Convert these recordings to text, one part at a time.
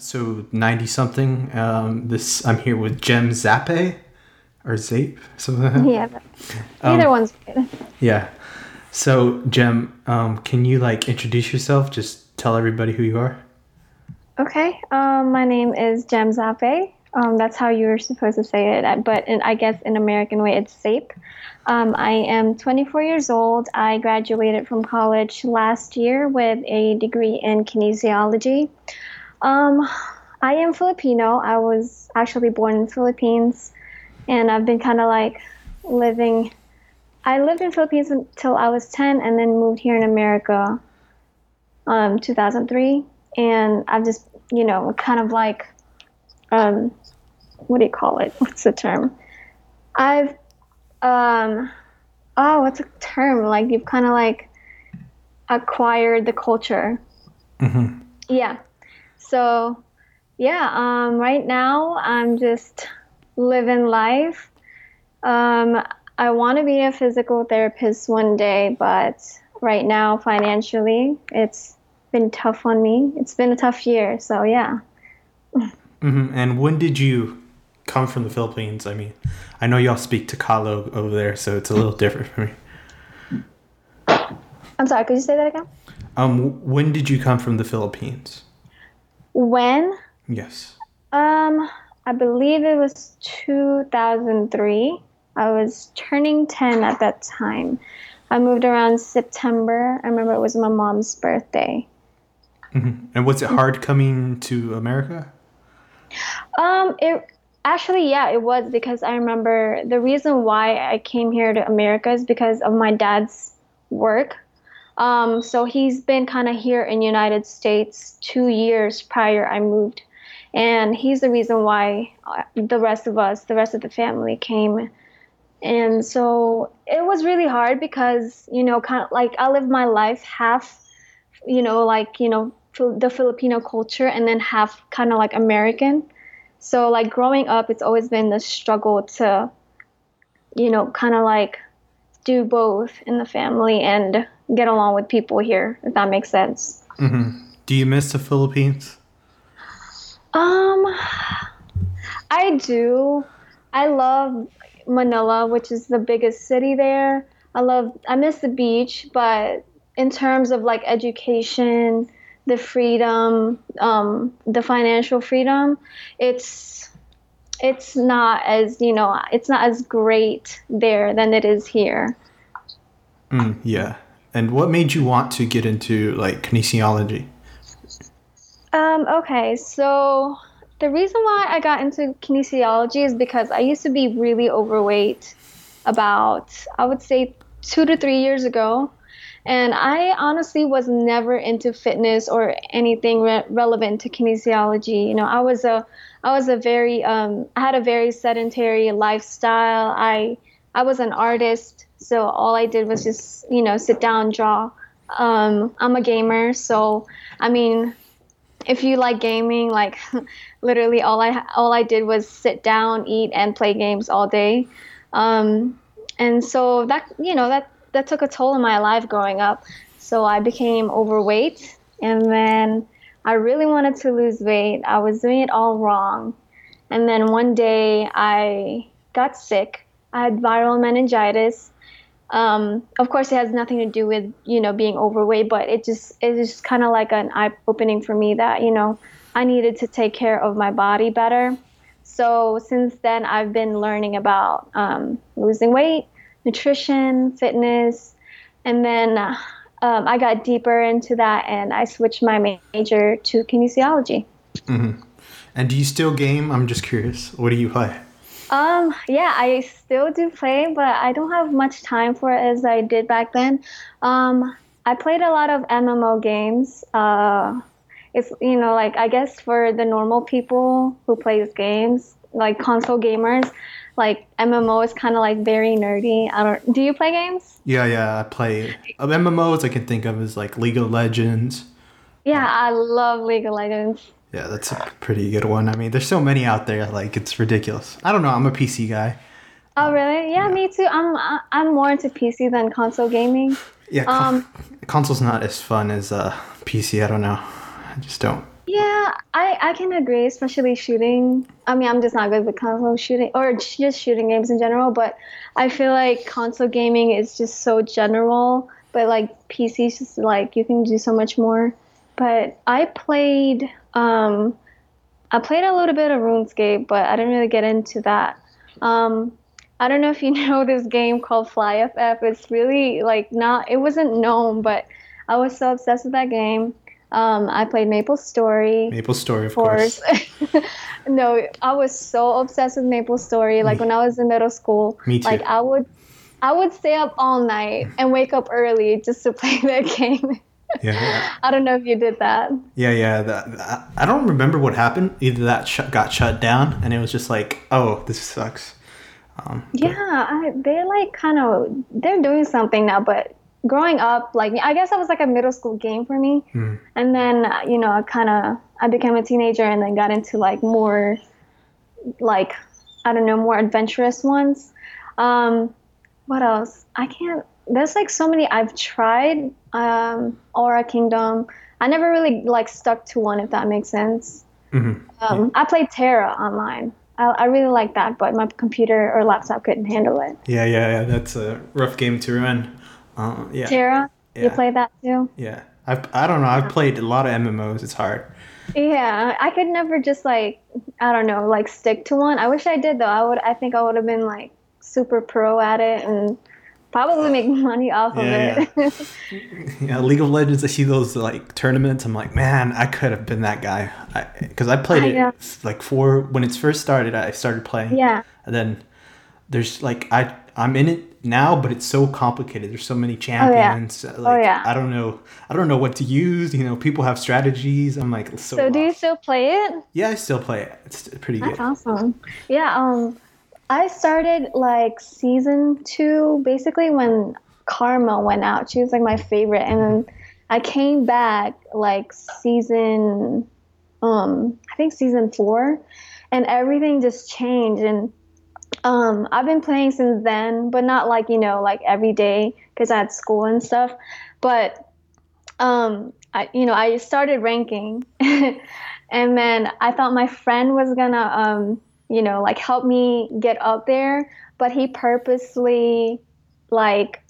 episode 90 something. Um, this I'm here with Jem Zappe or Zape, something like that. Yeah, but either Um, one's good. Yeah. So, Jem, um, can you like introduce yourself? Just tell everybody who you are. Okay, um, my name is Jem Zape. Um, that's how you were supposed to say it, but in, I guess in American way it's Zape. Um, I am 24 years old. I graduated from college last year with a degree in kinesiology. Um, I am Filipino. I was actually born in the Philippines, and I've been kind of like living. I lived in Philippines until I was 10, and then moved here in America, um, 2003, and I've just you know kind of like, um, what do you call it? What's the term? I've um, oh, what's a term? Like you've kind of like acquired the culture. Mm-hmm. Yeah. So, yeah, um, right now I'm just living life. Um, I want to be a physical therapist one day, but right now, financially, it's been tough on me. It's been a tough year. So, yeah. Mm-hmm. And when did you come from the Philippines? I mean, I know y'all speak Tagalog over there, so it's a little different for me. I'm sorry, could you say that again? Um, when did you come from the Philippines? When? Yes. Um, I believe it was 2003. I was turning 10 at that time. I moved around September. I remember it was my mom's birthday. Mm-hmm. And was it hard coming to America? Um, it actually, yeah, it was because I remember the reason why I came here to America is because of my dad's work. Um, so he's been kind of here in United States two years prior I moved, and he's the reason why uh, the rest of us, the rest of the family, came. And so it was really hard because you know, kind of like I lived my life half, you know, like you know, the Filipino culture, and then half kind of like American. So like growing up, it's always been the struggle to, you know, kind of like do both in the family and get along with people here, if that makes sense. Mm-hmm. Do you miss the Philippines? Um, I do. I love Manila, which is the biggest city there. I love. I miss the beach, but in terms of like education, the freedom, um, the financial freedom, it's it's not as you know, it's not as great there than it is here. Mm, yeah. And what made you want to get into like kinesiology? Um, okay, so the reason why I got into kinesiology is because I used to be really overweight about, I would say, two to three years ago. And I honestly was never into fitness or anything re- relevant to kinesiology. You know, I was a, I was a very, um, I had a very sedentary lifestyle. I, I was an artist, so all I did was just, you know, sit down, draw. Um, I'm a gamer, so I mean, if you like gaming, like literally all I all I did was sit down, eat, and play games all day. Um, and so that you know that that took a toll on my life growing up. So I became overweight, and then I really wanted to lose weight. I was doing it all wrong, and then one day I got sick. I had viral meningitis. Um, of course, it has nothing to do with you know being overweight, but it just it's just kind of like an eye opening for me that you know I needed to take care of my body better. So since then, I've been learning about um, losing weight, nutrition, fitness, and then uh, um, I got deeper into that, and I switched my major to kinesiology. Mm-hmm. And do you still game? I'm just curious. What do you play? Um, yeah, I still do play, but I don't have much time for it as I did back then. Um, I played a lot of MMO games. Uh, it's you know like I guess for the normal people who plays games, like console gamers, like MMO is kind of like very nerdy. I don't. Do you play games? Yeah, yeah, I play uh, MMOs. I can think of as like League of Legends. Yeah, I love League of Legends. Yeah, that's a pretty good one. I mean, there's so many out there. Like it's ridiculous. I don't know. I'm a PC guy. Oh really? Yeah, me too. I'm I'm more into PC than console gaming. Yeah, con- Um, console's not as fun as uh, PC. I don't know. I just don't. Yeah, I, I can agree, especially shooting. I mean, I'm just not good with console shooting or just shooting games in general, but I feel like console gaming is just so general, but like PC's just like you can do so much more. But I played um I played a little bit of RuneScape, but I didn't really get into that. Um I don't know if you know this game called FlyFF. It's really like not it wasn't known, but I was so obsessed with that game. Um, I played Maple Story. Maple Story, of course. no, I was so obsessed with Maple Story. Like when I was in middle school, Me too. like I would, I would stay up all night and wake up early just to play that game. Yeah, I don't know if you did that. yeah. yeah that, that- I don't remember what happened. Either that shut, got shut down, and it was just like, oh, this sucks. Um, Yeah, I, they're like kind of they're doing something now, but growing up, like I guess that was like a middle school game for me, Hmm. and then you know I kind of I became a teenager and then got into like more like I don't know more adventurous ones. Um, what else? I can't. There's like so many I've tried. Um, Aura Kingdom. I never really like stuck to one if that makes sense. mhm. Um, I played TERA online. I, I really like that, but my computer or laptop couldn't handle it. Yeah, yeah, yeah. That's a rough game to run. Uh, yeah, TERA, you Yeah. played that too? yeah. I've, I don't know. I've played a lot of MMOs. It's hard. Yeah, I could never just like I don't know, like stick to one. I wish I did though. I would. I think I would have been like super pro at it and probably make money off of it. Yeah, League of Legends. I see those like tournaments. I'm like, man, I could have been that guy. Because I, played I it know. like four when it first started. I started playing. yeah, And then there's like I I'm in it now, but it's so complicated. There's so many champions. Oh Like, Oh, yeah. I don't know. I don't know what to use. You know, people have strategies. I'm like so. So do you still play it? Yeah, I still play it. It's pretty good. That's awesome. Yeah, um I started like season 2 basically when Karma went out. She was like my favorite and then I came back like season um I think season 4 and everything just changed and um I've been playing since then, but not like, you know, like every day cuz I had school and stuff. But um I you know, I started ranking and then I thought my friend was gonna um you know like help me get up there, but he purposely like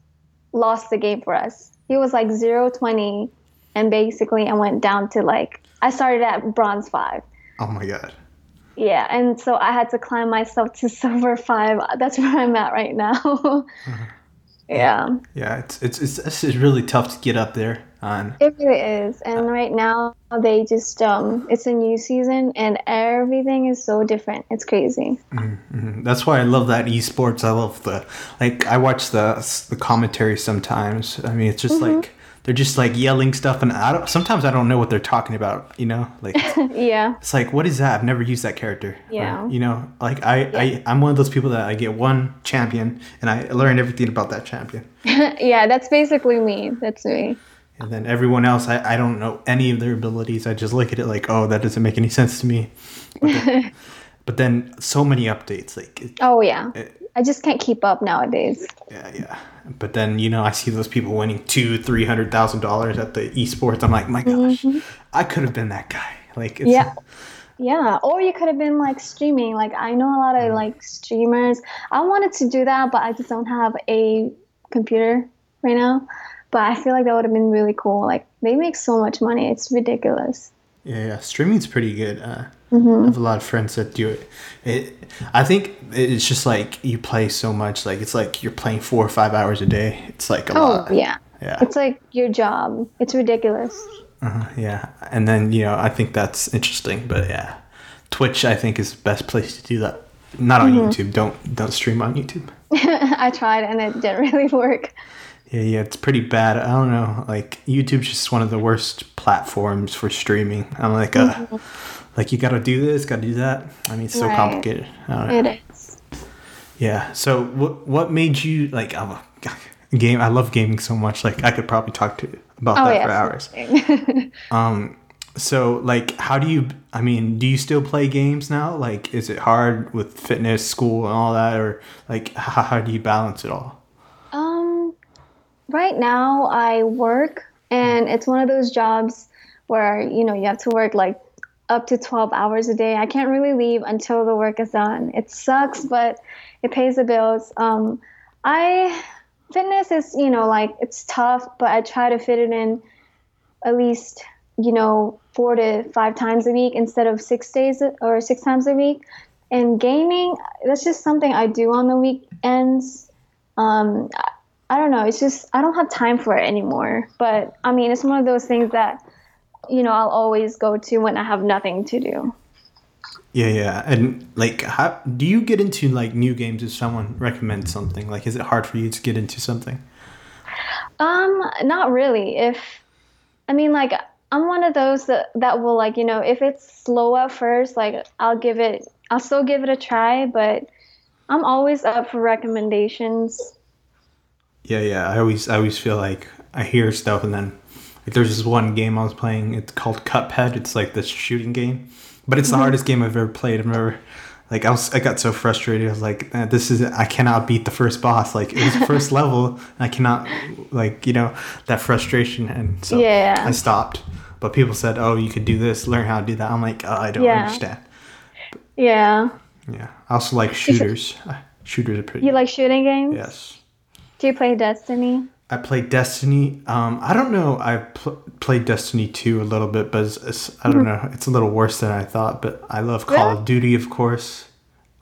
lost the game for us. He was like 0-20 and basically I went down to like I started at bronze 5. Oh my god. Yeah, and so I had to climb myself to silver 5. That's where I'm at right now. Uh-huh. Yeah. Yeah, it's it's it's, it's really tough to get up there. On It really is. And right now they just um it's a new season and everything is so different. It's crazy. Mhm. that's why I love that esports. I love the like I watch the the commentary sometimes. I mean, it's just Mm-hmm. like they're just like yelling stuff, and I don't. Sometimes I don't know what they're talking about. You know, like yeah. it's like what is that? I've never used that character. Or, Yeah. you know, like I, I I'm one of those people that I get one champion and I learn everything about that champion. yeah, that's basically me. That's me. And then everyone else, I, I don't know any of their abilities. I just look at it like, oh, that doesn't make any sense to me. But then, but then so many updates, like, it, Oh yeah. it, I just can't keep up nowadays. yeah, yeah. But then you know, I see those people winning two, three hundred thousand dollars at the esports. I'm like, my gosh, I could have been that guy. Like, it's, Yeah. Yeah, or you could have been like streaming. Like I know a lot of like streamers. I wanted to do that, but I just don't have a computer right now. But I feel like that would have been really cool. Like they make so much money. It's ridiculous. yeah, yeah. Streaming's pretty good. Uh, Mm-hmm. I have a lot of friends that do it. It, I think it's just like you play so much. Like it's like you're playing four or five hours a day. It's like a Oh lot. yeah. Yeah. It's like your job. It's ridiculous. Uh-huh, yeah, and then you know I think that's interesting, but yeah, Twitch I think is the best place to do that. Not on YouTube. Don't don't stream on YouTube. I tried and it didn't really work. Yeah, yeah, it's pretty bad. I don't know. Like YouTube's just one of the worst platforms for streaming. I'm like, uh, like you got to do this, got to do that. I mean, it's so Right. complicated. I don't know. It is. Yeah. So what what made you like? I'm a game. I love gaming so much. Like I could probably talk to about Oh that yeah. for hours. Um, so like, how do you? I mean, do you still play games now? Like, is it hard with fitness, school, and all that, or like, how, how do you balance it all? Um, right now I work, and it's one of those jobs where you know you have to work like up to 12 hours a day. I can't really leave until the work is done. It sucks, but it pays the bills. Um, I fitness is, you know, like it's tough, but I try to fit it in at least, you know, four to five times a week instead of six days or six times a week. And gaming, that's just something I do on the weekends. Um, I don't know. It's just I don't have time for it anymore. But I mean, it's one of those things that you know I'll always go to when I have nothing to do. Yeah, yeah. And like, how do you get into like new games if someone recommends something? Like, is it hard for you to get into something? Um, not really. If I mean, like, I'm one of those that that will like, you know, if it's slow at first, like, I'll give it, I'll still give it a try. But I'm always up for recommendations. Yeah, yeah. I always, I always feel like I hear stuff and then like there's this one game I was playing. It's called Cuphead. It's like this shooting game but it's the mm-hmm. hardest game I've ever played. I've never like I was I got so frustrated. I was like, eh, this is I cannot beat the first boss. Like it was the first level. I cannot like you know that frustration, and so yeah. I stopped. But people said, oh, you could do this, learn how to do that. I'm like, oh, I don't yeah. understand. But, yeah. Yeah. I also like shooters. shooters are pretty. You good. like shooting games? Yes. Do you play Destiny? I played Destiny. Um, I don't know. I pl- played Destiny 2 a little bit, but it's, it's, I don't mm-hmm. know. It's a little worse than I thought. But I love Call really? of Duty, of course.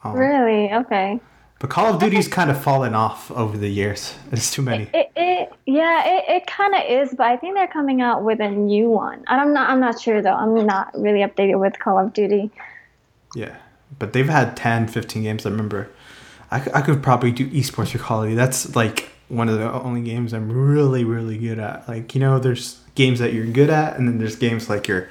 Um, really? Okay. But Call of Duty's kind of fallen off over the years. It's too many. It, it, it yeah, it, it kind of is. But I think they're coming out with a new one. I'm not. I'm not sure though. I'm not really updated with Call of Duty. Yeah, but they've had 10, 15 games. I remember. I, I could probably do esports for Call of Duty. That's like one of the only games I'm really, really good at. Like, you know, there's games that you're good at, and then there's games like you're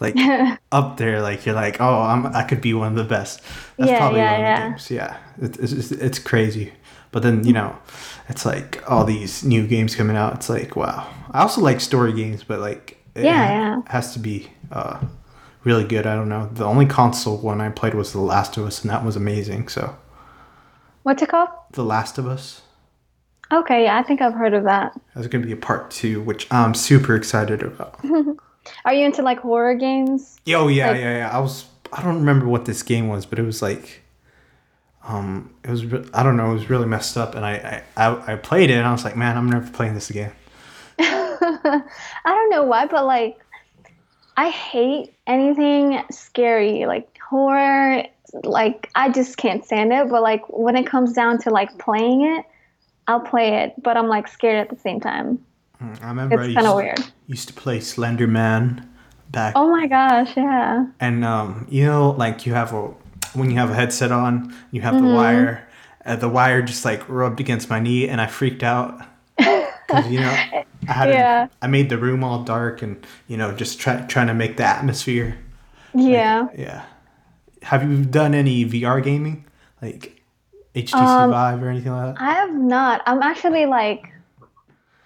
like up there, like you're like, oh, I'm I could be one of the best. That's yeah, probably yeah, one of yeah. the games. Yeah, it, it's, it's it's crazy. But then you know, it's like all these new games coming out. It's like wow. I also like story games, but like it yeah, yeah. has to be uh, really good. I don't know. The only console one I played was The Last of Us, and that was amazing. So. What's it called? The Last of Us. Okay, yeah, I think I've heard of that. There's going to be a part two, which I'm super excited about. Are you into like horror games? Oh yeah, like, yeah, yeah. I was. I don't remember what this game was, but it was like, um, it was. I don't know. It was really messed up, and I, I, I played it, and I was like, man, I'm never playing this again. I don't know why, but like, I hate anything scary, like horror. Like, I just can't stand it. But like, when it comes down to like playing it I'll play it, but I'm like scared at the same time. Hmm, I remember it's kind of weird. Used to play Slender Man back. Oh my gosh, yeah. And um, you know, like you have a when you have a headset on, you have mm-hmm. the wire. Uh, the wire just like rubbed against my knee, and I freaked out. Cause, you know, I had yeah. A, I made the room all dark, and you know, just try, trying to make the atmosphere. Yeah. Like, yeah. Have you done any VR gaming? Like HTC um, Vive or anything like that? I have not. I'm actually like,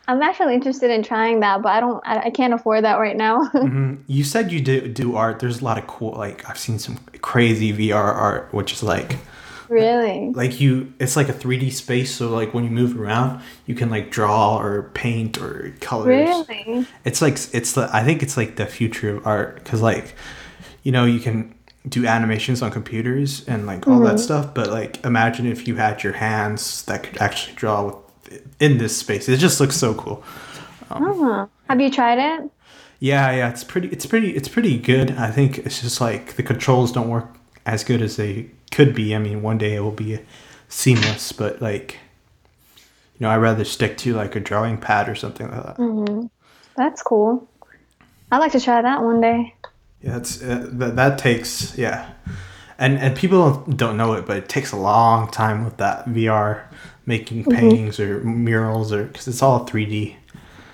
I'm actually interested in trying that, but I don't. I, I can't afford that right now. mm-hmm. You said you do do art. There's a lot of cool. Like I've seen some crazy VR art, which is like. Really? Like you, it's like a 3D space. So like when you move around, you can like draw or paint or colors. Really? It's like it's the. I think it's like the future of art because like, you know, you can do animations on computers and like all mm-hmm. that stuff but like imagine if you had your hands that could actually draw with, in this space. It just looks so cool. Um, uh-huh. have you tried it? Yeah yeah it's pretty it's pretty it's pretty good. I think it's just like the controls don't work as good as they could be. I mean one day it will be seamless but like you know i'd rather stick to like a drawing pad or something like that. Mm-hmm. that's cool. I'd like to try that one day yeah, it's uh, that that takes yeah, and and people don't know it, but it takes a long time with that VR making mm-hmm. paintings or murals or because it's all three D.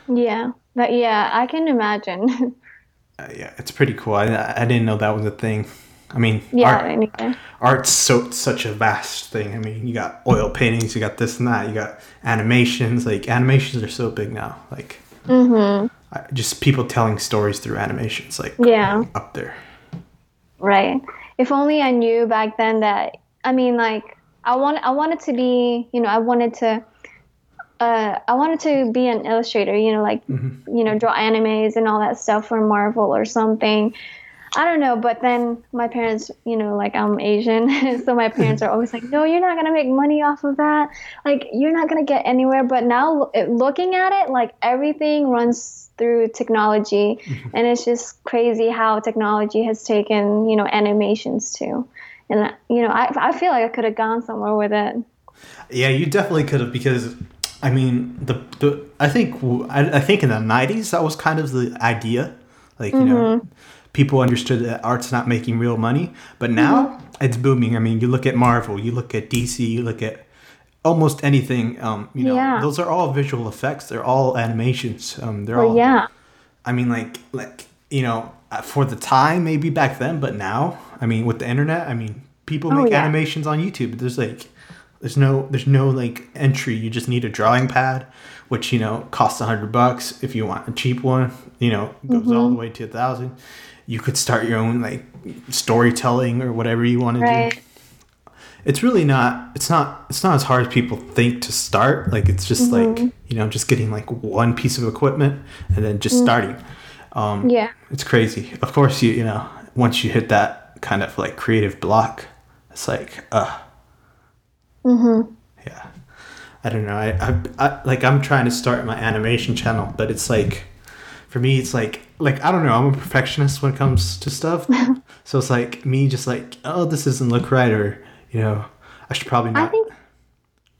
Yeah, that yeah, I can imagine. uh, yeah, it's pretty cool. I I didn't know that was a thing. I mean, yeah, art, art's so such a vast thing. I mean, you got oil paintings, you got this and that, you got animations. Like animations are so big now. Like, mm-hmm just people telling stories through animations like yeah up there right if only i knew back then that i mean like i want i wanted to be you know i wanted to uh, I wanted to be an illustrator, you know, like, mm-hmm. you know, draw animes and all that stuff for Marvel or something. I don't know, but then my parents, you know, like I'm Asian, so my parents are always like, "No, you're not gonna make money off of that. Like, you're not gonna get anywhere." But now, looking at it, like everything runs through technology, mm-hmm. and it's just crazy how technology has taken, you know, animations too. And you know, I I feel like I could have gone somewhere with it. Yeah, you definitely could have because. I mean, the, the I think I, I think in the '90s that was kind of the idea, like you mm-hmm. know, people understood that art's not making real money. But now mm-hmm. it's booming. I mean, you look at Marvel, you look at DC, you look at almost anything. Um, you know, yeah. those are all visual effects. They're all animations. Um, they're well, all. Yeah. I mean, like, like you know, uh, for the time, maybe back then, but now, I mean, with the internet, I mean, people oh, make yeah. animations on YouTube. There's like, there's no, there's no like entry. You just need a drawing pad, which you know costs a hundred bucks. If you want a cheap one, you know, goes mm-hmm. all the way to a thousand you could start your own like storytelling or whatever you want right. to do it's really not it's not it's not as hard as people think to start. Like it's just mm-hmm. like you know just getting like one piece of equipment and then just mm-hmm. starting. Um yeah. it's crazy. Of course you you know once you hit that kind of like creative block it's like uh. Mm-hmm. Yeah. I don't know. I, I i like i'm trying to start my animation channel but it's like for me it's like like I don't know, I'm a perfectionist when it comes to stuff. so it's like me just like, oh, this doesn't look right, or you know, I should probably not. I think,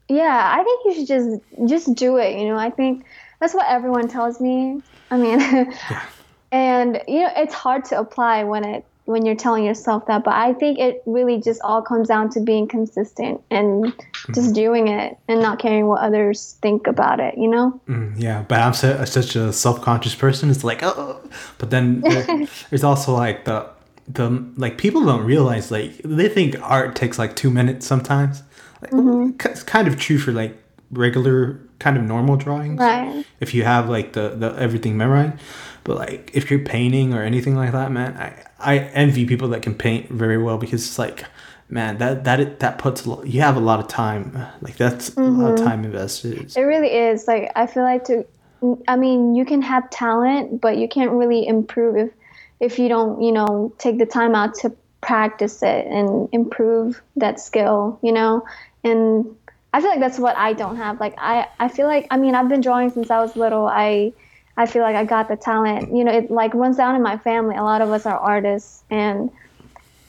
yeah, I think you should just just do it. You know, I think that's what everyone tells me. I mean, yeah. and you know, it's hard to apply when it when you're telling yourself that but i think it really just all comes down to being consistent and just doing it and not caring what others think about it you know mm, yeah but i'm so, such a self-conscious person it's like oh but then there, there's also like the the like people don't realize like they think art takes like two minutes sometimes like, mm-hmm. it's kind of true for like regular kind of normal drawings right if you have like the the everything memorized but like if you're painting or anything like that, man, I, I envy people that can paint very well because it's like, man, that that that puts a lot, you have a lot of time. Like that's mm-hmm. a lot of mm-hmm. time invested. It really is. Like I feel like to, I mean, you can have talent, but you can't really improve if if you don't, you know, take the time out to practice it and improve that skill. You know, and I feel like that's what I don't have. Like I, I feel like I mean I've been drawing since I was little. I I feel like I got the talent. You know, it like runs down in my family. A lot of us are artists, and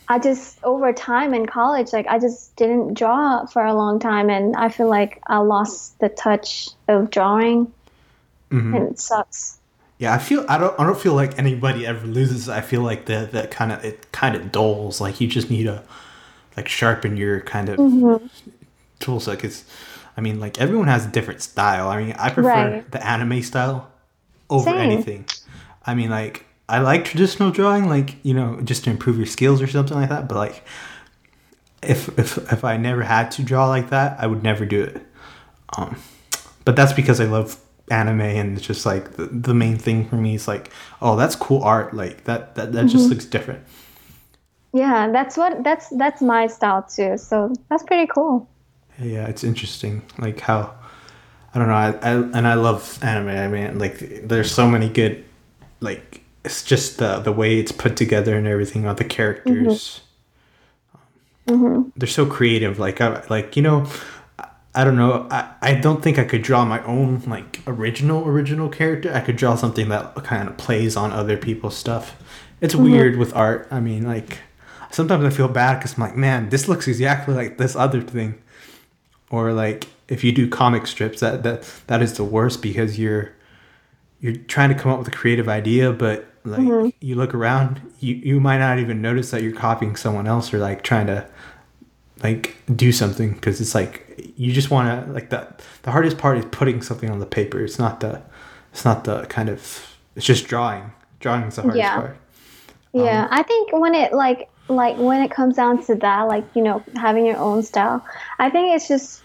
I just over time in college, like I just didn't draw for a long time, and I feel like I lost the touch of drawing, mm-hmm. and it sucks. Yeah, I feel I don't I don't feel like anybody ever loses. I feel like that that kind of it kind of dulls. Like you just need to like sharpen your kind of mm-hmm. tool set. Cause I mean, like everyone has a different style. I mean, I prefer right. the anime style over Same. anything. I mean, like I like traditional drawing, like you know, just to improve your skills or something like that. But like, if if if I never had to draw like that, I would never do it. Um, but that's because I love anime and it's just like the, the main thing for me is like, oh, that's cool art. Like that that that mm-hmm. just looks different. Yeah, that's what that's that's my style too. So that's pretty cool. Yeah, it's interesting, like how I don't know. I, I and I love anime. I mean, like there's so many good, like it's just the the way it's put together and everything. All the characters, mm-hmm. Mm-hmm. they're so creative. Like I like you know. I don't know. I, I don't think I could draw my own like original original character. I could draw something that kind of plays on other people's stuff. It's mm-hmm. weird with art. I mean, like sometimes I feel bad because I'm like, man, this looks exactly like this other thing, or like if you do comic strips, that that that is the worst because you're you're trying to come up with a creative idea, but like mm-hmm. you look around, you you might not even notice that you're copying someone else or like trying to like do something because it's like you just want to like that. The hardest part is putting something on the paper. It's not the it's not the kind of it's just drawing. Drawing is the hardest yeah. part. Yeah, um, I think when it like like when it comes down to that, like you know, having your own style, I think it's just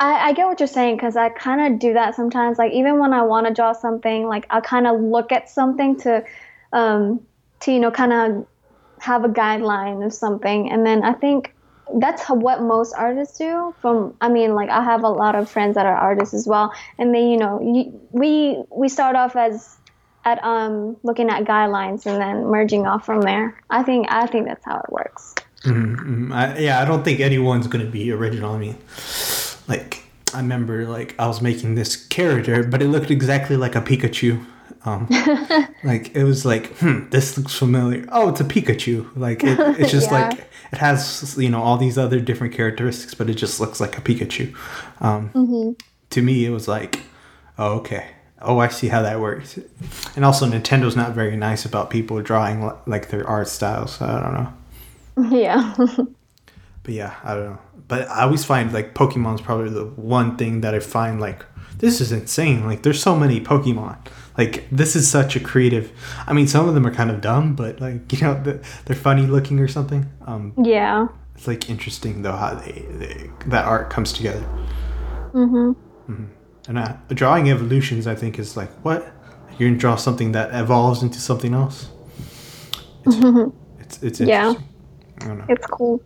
I, I get what you're saying because I kind of do that sometimes. Like even when I want to draw something, like I kind of look at something to, um, to you know, kind of have a guideline of something, and then I think that's what most artists do. From I mean, like I have a lot of friends that are artists as well, and they, you know, you, we we start off as at um looking at guidelines and then merging off from there. I think I think that's how it works. Mm-hmm. I, yeah, I don't think anyone's gonna be original. I mean, like I remember, like I was making this character, but it looked exactly like a Pikachu. Um, like it was like, hmm, this looks familiar. Oh, it's a Pikachu. Like it, it's just Yeah. like it has you know all these other different characteristics, but it just looks like a Pikachu. Um, Mm-hmm. To me, it was like, oh, okay. Oh, I see how that works. And also, Nintendo's not very nice about people drawing like their art styles. So I don't know. Yeah. But yeah, I don't know. But I always find like Pokemon's probably the one thing that I find like this is insane. Like there's so many Pokemon. Like this is such a creative. I mean, some of them are kind of dumb, but like you know they're funny looking or something. Um, yeah. it's like interesting though how they, they that art comes together. Mhm. And uh, drawing evolutions, I think, is like what you're gonna draw something that evolves into something else. It's it's, it's Yeah. I don't know. It's cool.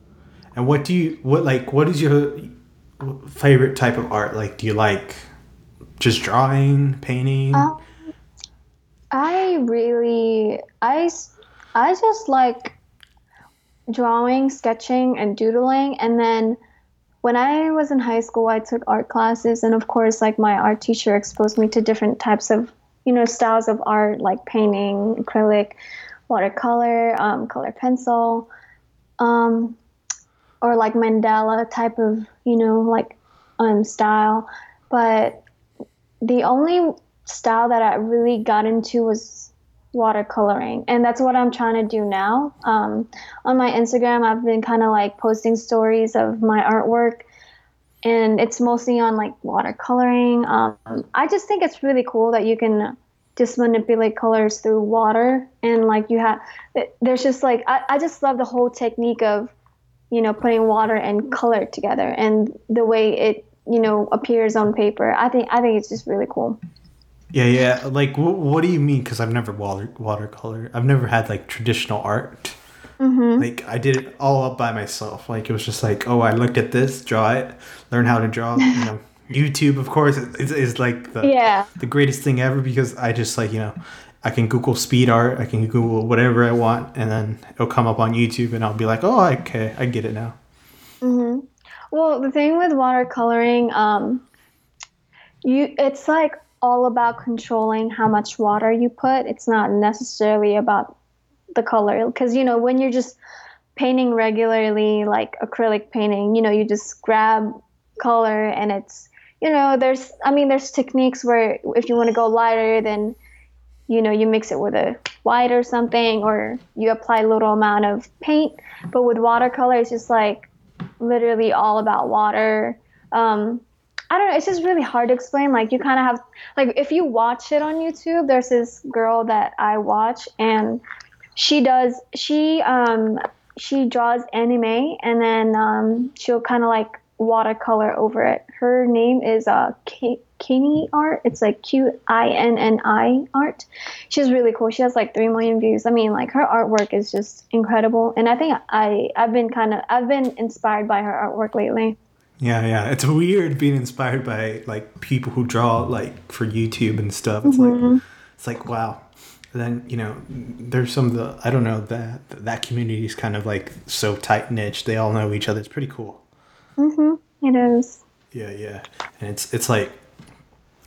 And what do you what like what is your favorite type of art? Like do you like just drawing, painting? Um, I really I I just like drawing, sketching and doodling and then when I was in high school I took art classes and of course like my art teacher exposed me to different types of you know styles of art like painting, acrylic, watercolor, um, color pencil, um, or like mandala type of you know like um, style. But the only style that I really got into was watercoloring, and that's what I'm trying to do now. Um, on my Instagram, I've been kind of like posting stories of my artwork, and it's mostly on like watercoloring. Um, I just think it's really cool that you can just manipulate colors through water, and like you have, there's just like I, I just love the whole technique of you know putting water and color together and the way it you know appears on paper. I think i think it's just really cool yeah, yeah. Like wh- what do you mean? Because I've never water watercolor. I've never had like traditional art. mm-hmm. Like I did it all up by myself. Like it was just like, oh, I looked at this, draw it, learn how to draw. You know, YouTube, of course, is, is like the yeah the greatest thing ever because I just like you know I can Google speed art, I can Google whatever I want, and then it'll come up on YouTube, and I'll be like, oh, okay, I get it now. hmm well the thing with watercoloring um you it's like all about controlling how much water you put. It's not necessarily about the color because you know when you're just painting regularly like acrylic painting you know you just grab color and it's you know there's i mean there's techniques where if you want to go lighter then you know you mix it with a white or something or you apply a little amount of paint. But with watercolor it's just like literally all about water. Um, i don't know it's just really hard to explain like you kind of have like if you watch it on youtube there's this girl that i watch and she does she um she draws anime and then um she'll kind of like watercolor over it. Her name is uh K- Qinni art it's like q-i-n-n-i art. She's really cool she has like 3 million views. I mean like her artwork is just incredible and i think i i've been kind of i've been inspired by her artwork lately Yeah, yeah. It's weird being inspired by like people who draw like for YouTube and stuff. It's Mm-hmm. like it's like wow. And then you know, there's some of the I don't know that that community is kind of like so tight knit. They all know each other. It's pretty cool. mm-hmm it is Yeah, yeah. And it's it's like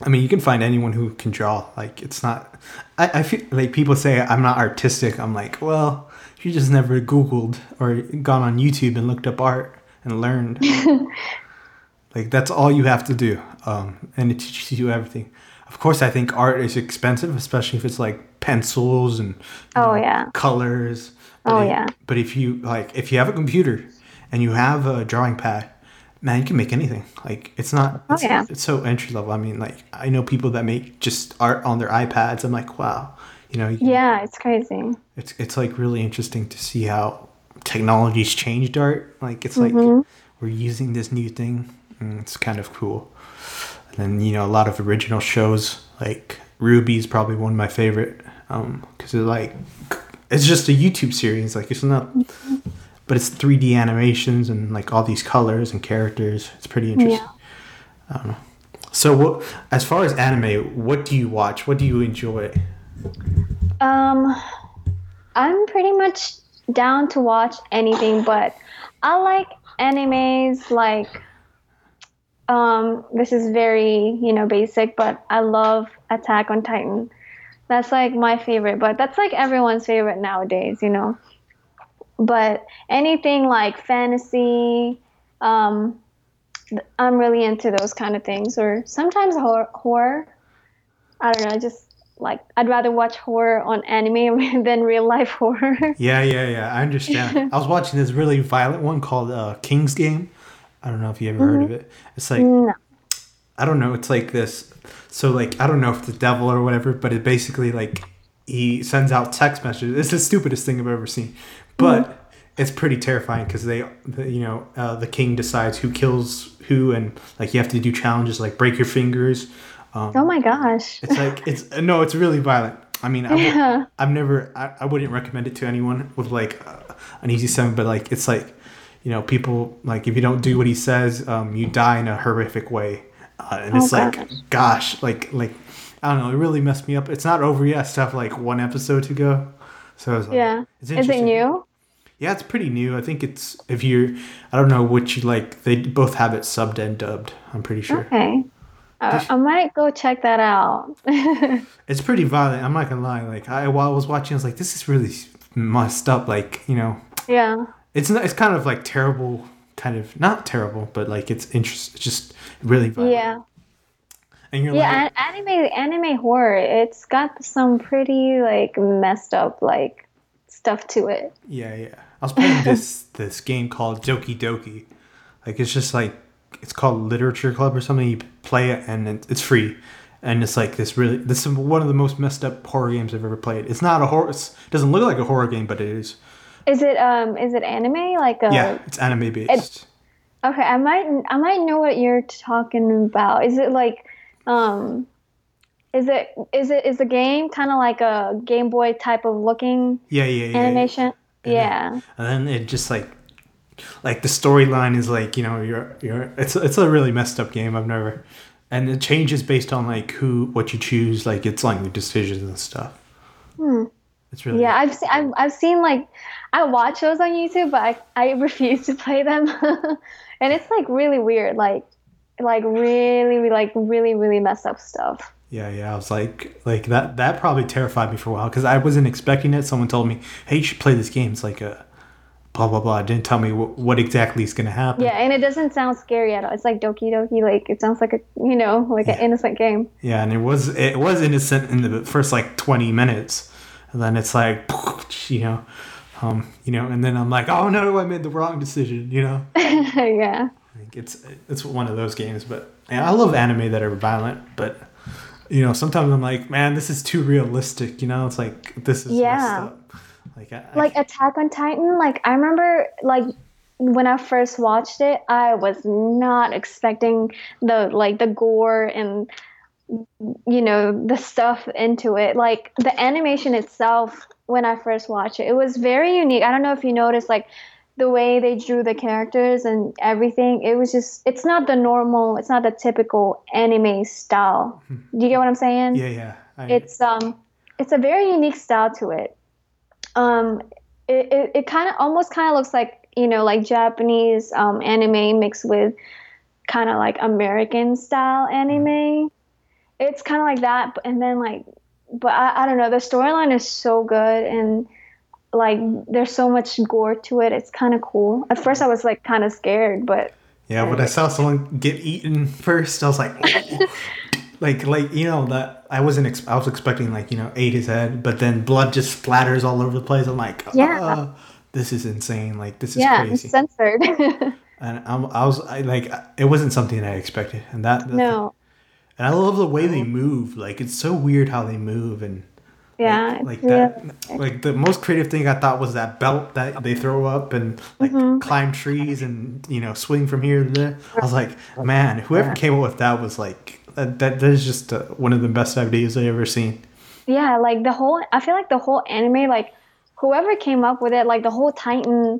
I mean, you can find anyone who can draw. Like it's not I, I feel like people say I'm not artistic. I'm like, well, you just never Googled or gone on YouTube and looked up art and learned. like that's all you have to do. Um, and it teaches you everything. Of course, I think art is expensive, especially if it's like pencils and Oh, yeah. colors. But Oh, if- yeah. But if you like, if you have a computer and you have a drawing pad, man, you can make anything. Like it's not. Oh, yeah. it's so entry level. I mean, like I know people that make just art on their iPads. I'm like, wow. You know, you yeah it's crazy it's it's like really interesting to see how technology's changed art. Like it's like Mm-hmm. we're using this new thing. And it's kind of cool. And then you know a lot of original shows like RWBY's probably one of my favorite because it's like it's just a YouTube series. Like it's not, but it's 3D animations and like all these colors and characters. It's pretty interesting. Yeah. So what, as far as anime, what do you watch? What do you enjoy? Um, I'm pretty much down to watch anything, but I like animes like um this is very, you know, basic, but I love Attack on Titan. That's like my favorite, but that's like everyone's favorite nowadays, you know. But anything like fantasy, um I'm really into those kind of things or sometimes horror, horror. I don't know, just like I'd rather watch horror on anime than real life horror. Yeah, yeah, yeah. I understand. I was watching this really violent one called uh, King's Game. I don't know if you ever heard of it. It's like No. I don't know. It's like this. So like I don't know if the devil or whatever, but it basically like he sends out text messages. It's the stupidest thing I've ever seen, but it's pretty terrifying because they, the, you know, uh, the king decides who kills who, and like you have to do challenges like break your fingers. Um, Oh my gosh. it's like it's no, it's really violent. I mean, I would- Yeah. I've never, I, I wouldn't recommend it to anyone with like uh, an easy seven, but like it's like, you know, people like if you don't do what he says, um, you die in a horrific way, uh, and it's Oh, like, gosh. gosh, like like I don't know, it really messed me up. It's not over yet. I still have like one episode to go, so it's like, Yeah. it's Is it new? Yeah, it's pretty new. I think it's if you're, I don't know which you like. They both have it subbed and dubbed. I'm pretty sure. Okay. Uh, I might go check that out. It's pretty violent. I'm not gonna lie. Like I, while I was watching, I was like, this is really messed up. Like you know, yeah. it's not, it's kind of like terrible, kind of not terrible, but like it's interest. It's just really violent. Yeah. And you're Yeah, like, an- anime anime horror. It's got some pretty like messed up like stuff to it. yeah, yeah. I was playing this this game called Doki Doki. Like it's just like it's called Literature Club or something. You play it and it's free. And it's like this really this is one of the most messed up horror games I've ever played. It's not a horror. It doesn't look like a horror game, but it is. Is it um is it anime like a Yeah, it's anime based. Okay, I might I might know what you're talking about. Is it like um is it is it is the game kind of like a Game Boy type of looking Yeah, yeah, yeah. yeah. animation? then- Yeah. and then it just like like the storyline is like you know you're you're it's it's a really messed up game i've never and it changes based on like who what you choose like it's like decisions and stuff Hmm. it's really. Yeah, I've seen I've, I've seen like I watch those on YouTube, but I, I refuse to play them, and it's like really weird, like like really like really really messed up stuff. yeah yeah i was like like that that probably terrified me for a while because i wasn't expecting it someone told me hey you should play this game it's like a blah blah blah didn't tell me what, what exactly is going to happen Yeah, and it doesn't sound scary at all. It's like Doki Doki, like it sounds like a you know like an innocent game. Yeah, and it was it was innocent in the first like twenty minutes, and then it's like you know, um, you know, and then I'm like, oh no, I made the wrong decision, you know. yeah. Like it's it's one of those games, but yeah, I love anime that are violent, but you know, sometimes I'm like, man, this is too realistic, you know. It's like this is Yeah. Like, I, like I, Attack on Titan, like I remember like when I first watched it, I was not expecting the like the gore and you know the stuff into it. Like the animation itself when I first watched it, it was very unique. I don't know if you noticed like the way they drew the characters and everything. It was just it's not the normal, it's not the typical anime style. Do you get what I'm saying? yeah, yeah. I, it's um it's a very unique style to it um it, it, it kind of almost kind of looks like you know like japanese um, anime mixed with kind of like american style anime. It's kind of like that and then like but I, I don't know the storyline is so good and like there's so much gore to it it's kind of cool. At first i was like kind of scared but Yeah, when I saw someone get eaten first, I was like, like, like you know that I wasn't. Ex- I was expecting like you know ate his head, but then blood just splatters all over the place. I'm like, Yeah. "Ah, this is insane. Like this is yeah crazy. it's censored and I'm, I was I, like, it wasn't something I expected, and that, that no and I love the way they move. Like it's so weird how they move and. yeah like it's that like the most creative thing i thought was that belt that they throw up and like Mm-hmm. climb trees and you know swing from here to there i was like man whoever came up with that was like that that, that is just uh, one of the best ideas i ever seen yeah like the whole i feel like the whole anime like whoever came up with it like the whole titan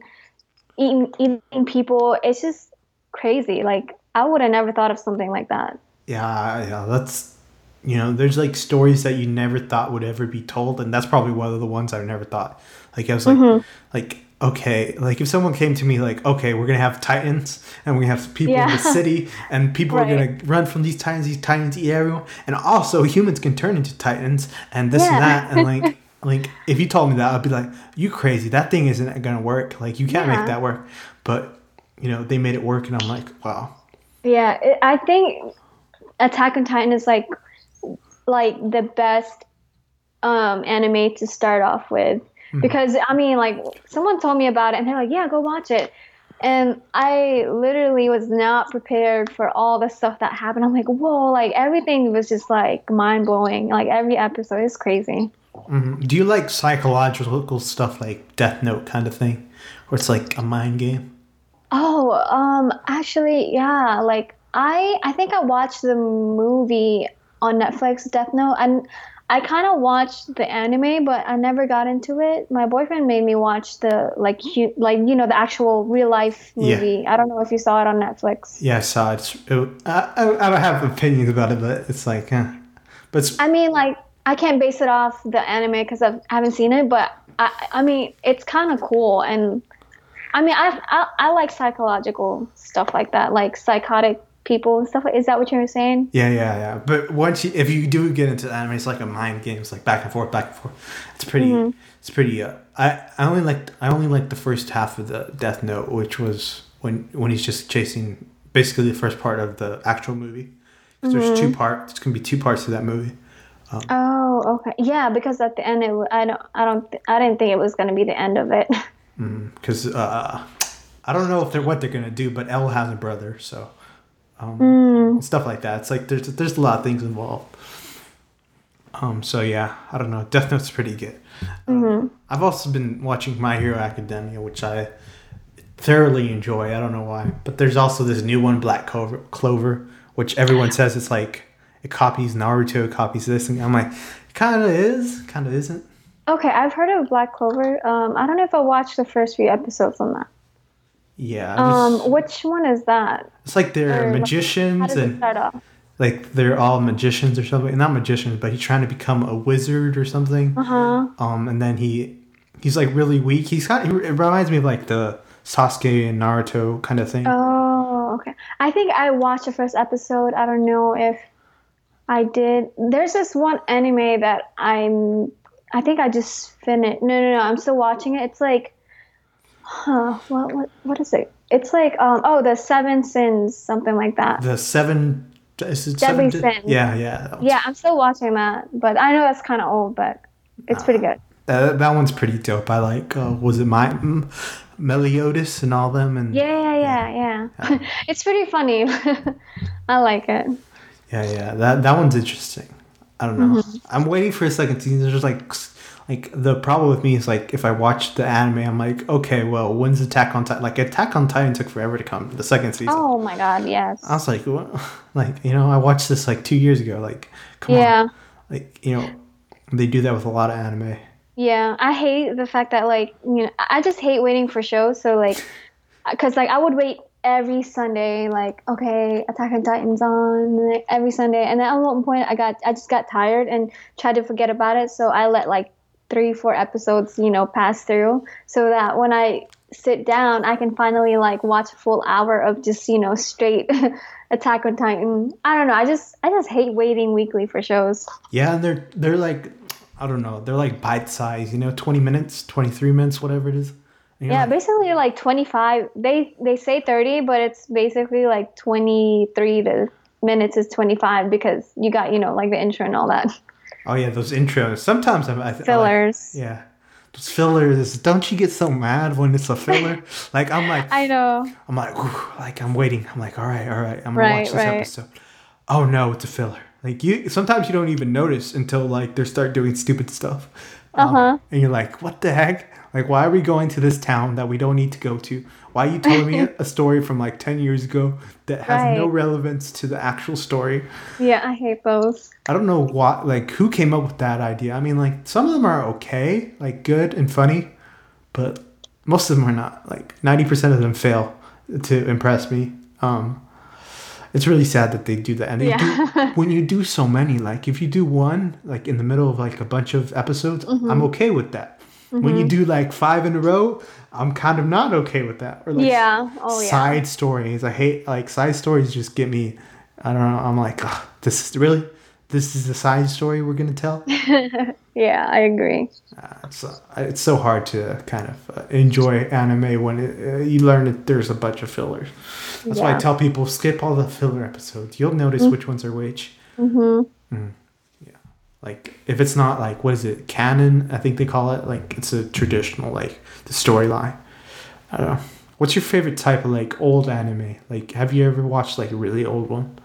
eating eating people it's just crazy like i would have never thought of something like that yeah yeah that's you know, there's like stories that you never thought would ever be told, and that's probably one of the ones I never thought. Like I was like, Mm-hmm. like okay, like if someone came to me like, okay, we're gonna have titans, and we're gonna have people in the city, and people are gonna run from these titans. These titans eat everyone, and also humans can turn into titans, and this and that, and like. Like if you told me that, I'd be like, "You crazy? That thing isn't gonna work. Like you can't Yeah. make that work." But you know, they made it work, and I'm like, "Wow, Yeah, it, I think Attack on Titan is like like the best um, anime to start off with because I mean, like someone told me about it and they're like, "Yeah, go watch it." And I literally was not prepared for all the stuff that happened. I'm like, whoa, like everything was just like mind blowing. Like every episode is crazy. Mhm. Do you like psychological stuff like Death Note kind of thing, where it's like a mind game? Oh, um, actually, yeah. Like I, I think I watched the movie on Netflix, Death Note, and I kind of watched the anime, but I never got into it. My boyfriend made me watch the like, hu- like you know, the actual real life Yeah. movie. I don't know if you saw it on Netflix. Yeah, I saw it. It's- it I, I, I don't have opinions about it, but it's like, eh. but it's, I mean, like I can't base it off the anime because I haven't seen it, but I, I mean, it's kind of cool, and I mean, I, I, I like psychological stuff like that, like psychotic people and stuff. Is that what you were saying? yeah, yeah, yeah. But once you, if you do get into anime, it's like a mind game. It's like back and forth, back and forth. It's pretty, it's pretty. Uh, I, I only like, I only like the first half of the Death Note, which was when when he's just chasing basically the first part of the actual movie. 'Cause There's two parts. It's gonna be two parts to that movie. Oh, okay. Yeah, because at the end, it, I don't, I don't, th- I didn't think it was gonna be the end of it. because uh, I don't know if they're what they're gonna do, but L has a brother, so um, stuff like that. It's like there's there's a lot of things involved. Um, so yeah, I don't know. Death Note's pretty good. Um, I've also been watching My Hero Academia, which I thoroughly enjoy. I don't know why, but there's also this new one, Black Clover, Clover which everyone says it's like it copies Naruto, it copies this, and I'm like, it kind of is, kind of isn't. okay, I've heard of Black Clover. Um, I don't know if I watched the first few episodes on that. Yeah, Um, just- which one is that? It's like they're magicians and like they're all magicians or something. Not magicians, but he's trying to become a wizard or something. Uh huh. Um, and then he he's like really weak. He's got it reminds me of like the Sasuke and Naruto kind of thing. Oh, okay. I think I watched the first episode. I don't know if I did. There's this one anime that I'm. I think I just finished. No, no, no. I'm still watching it. It's like, huh? What? What? What is it? It's like, um, oh, the Seven Sins, something like that. The seven. Is it Deadly seven? Sin. Yeah, yeah. Yeah, I'm still watching that, but I know that's kind of old, but it's pretty good. That, that one's pretty dope. I like. Uh, was it my mm, Meliodas and all them and Yeah, yeah, yeah, yeah. it's pretty funny. I like it. Yeah, yeah. That that one's interesting. I don't know. Mm-hmm. I'm waiting for a second season. There's like like the problem with me is like if I watch the anime, I'm like, okay, well, when's Attack on Titan? Like Attack on Titan took forever to come. The second season. Oh my god, yes. I was like, what? like you know, I watched this like two years ago. Like, come Yeah. on. Like you know, they do that with a lot of anime. Yeah, I hate the fact that like you know I just hate waiting for shows. So like, uh, cause like I would wait every Sunday. Like okay, Attack on Titan's on like, every Sunday, and then at one point I got I just got tired and tried to forget about it. So I let like three four episodes you know pass through, so that when I sit down I can finally like watch a full hour of just you know straight Attack on Titan. I don't know. I just I just hate waiting weekly for shows. Yeah, and they're they're like, I don't know, they're like bite size. You know, 20 minutes, 23 minutes, whatever it is. You're Yeah, like, basically like 25. They they say 30, but it's basically like 23 to minutes is 25 because you got, you know, like the intro and all that. Oh yeah, those intros. Sometimes I'm, I, I like- Fillers. Yeah. Those fillers. Don't you get so mad when it's a filler? like I'm like I know. I'm like "Whew," like I'm waiting. I'm like, all right, all right, I'm gonna Right, watch this right. episode. Oh no, it's a filler. Like you sometimes you don't even notice until like they start doing stupid stuff. Um, Uh-huh. and you're like, what the heck? Like why are we going to this town that we don't need to go to? Why are you telling me a story from like ten years ago that has no relevance to the actual story? Yeah, I hate those. I don't know what like who came up with that idea. I mean, like some of them are okay, like good and funny, but most of them are not. Like ninety percent of them fail to impress me. Um, it's really sad that they do that. And Yeah. do when you do so many, like if you do one like in the middle of like a bunch of episodes, Mm-hmm. I'm okay with that. When you do like five in a row, I'm kind of not okay with that. Or like Yeah. Oh yeah. side stories. I hate like side stories just get me I don't know, I'm like, "Ugh, this is really this is the side story we're gonna tell. Yeah, I agree. It's, uh, it's so hard to kind of uh, enjoy anime when it, uh, you learn that there's a bunch of fillers. That's why I tell people skip all the filler episodes. You'll notice which ones are which. Mm-hmm. Yeah, like if it's not like what is it canon? I think they call it like it's a traditional like the storyline. I don't know. What's your favorite type of like old anime? Like, have you ever watched like a really old one?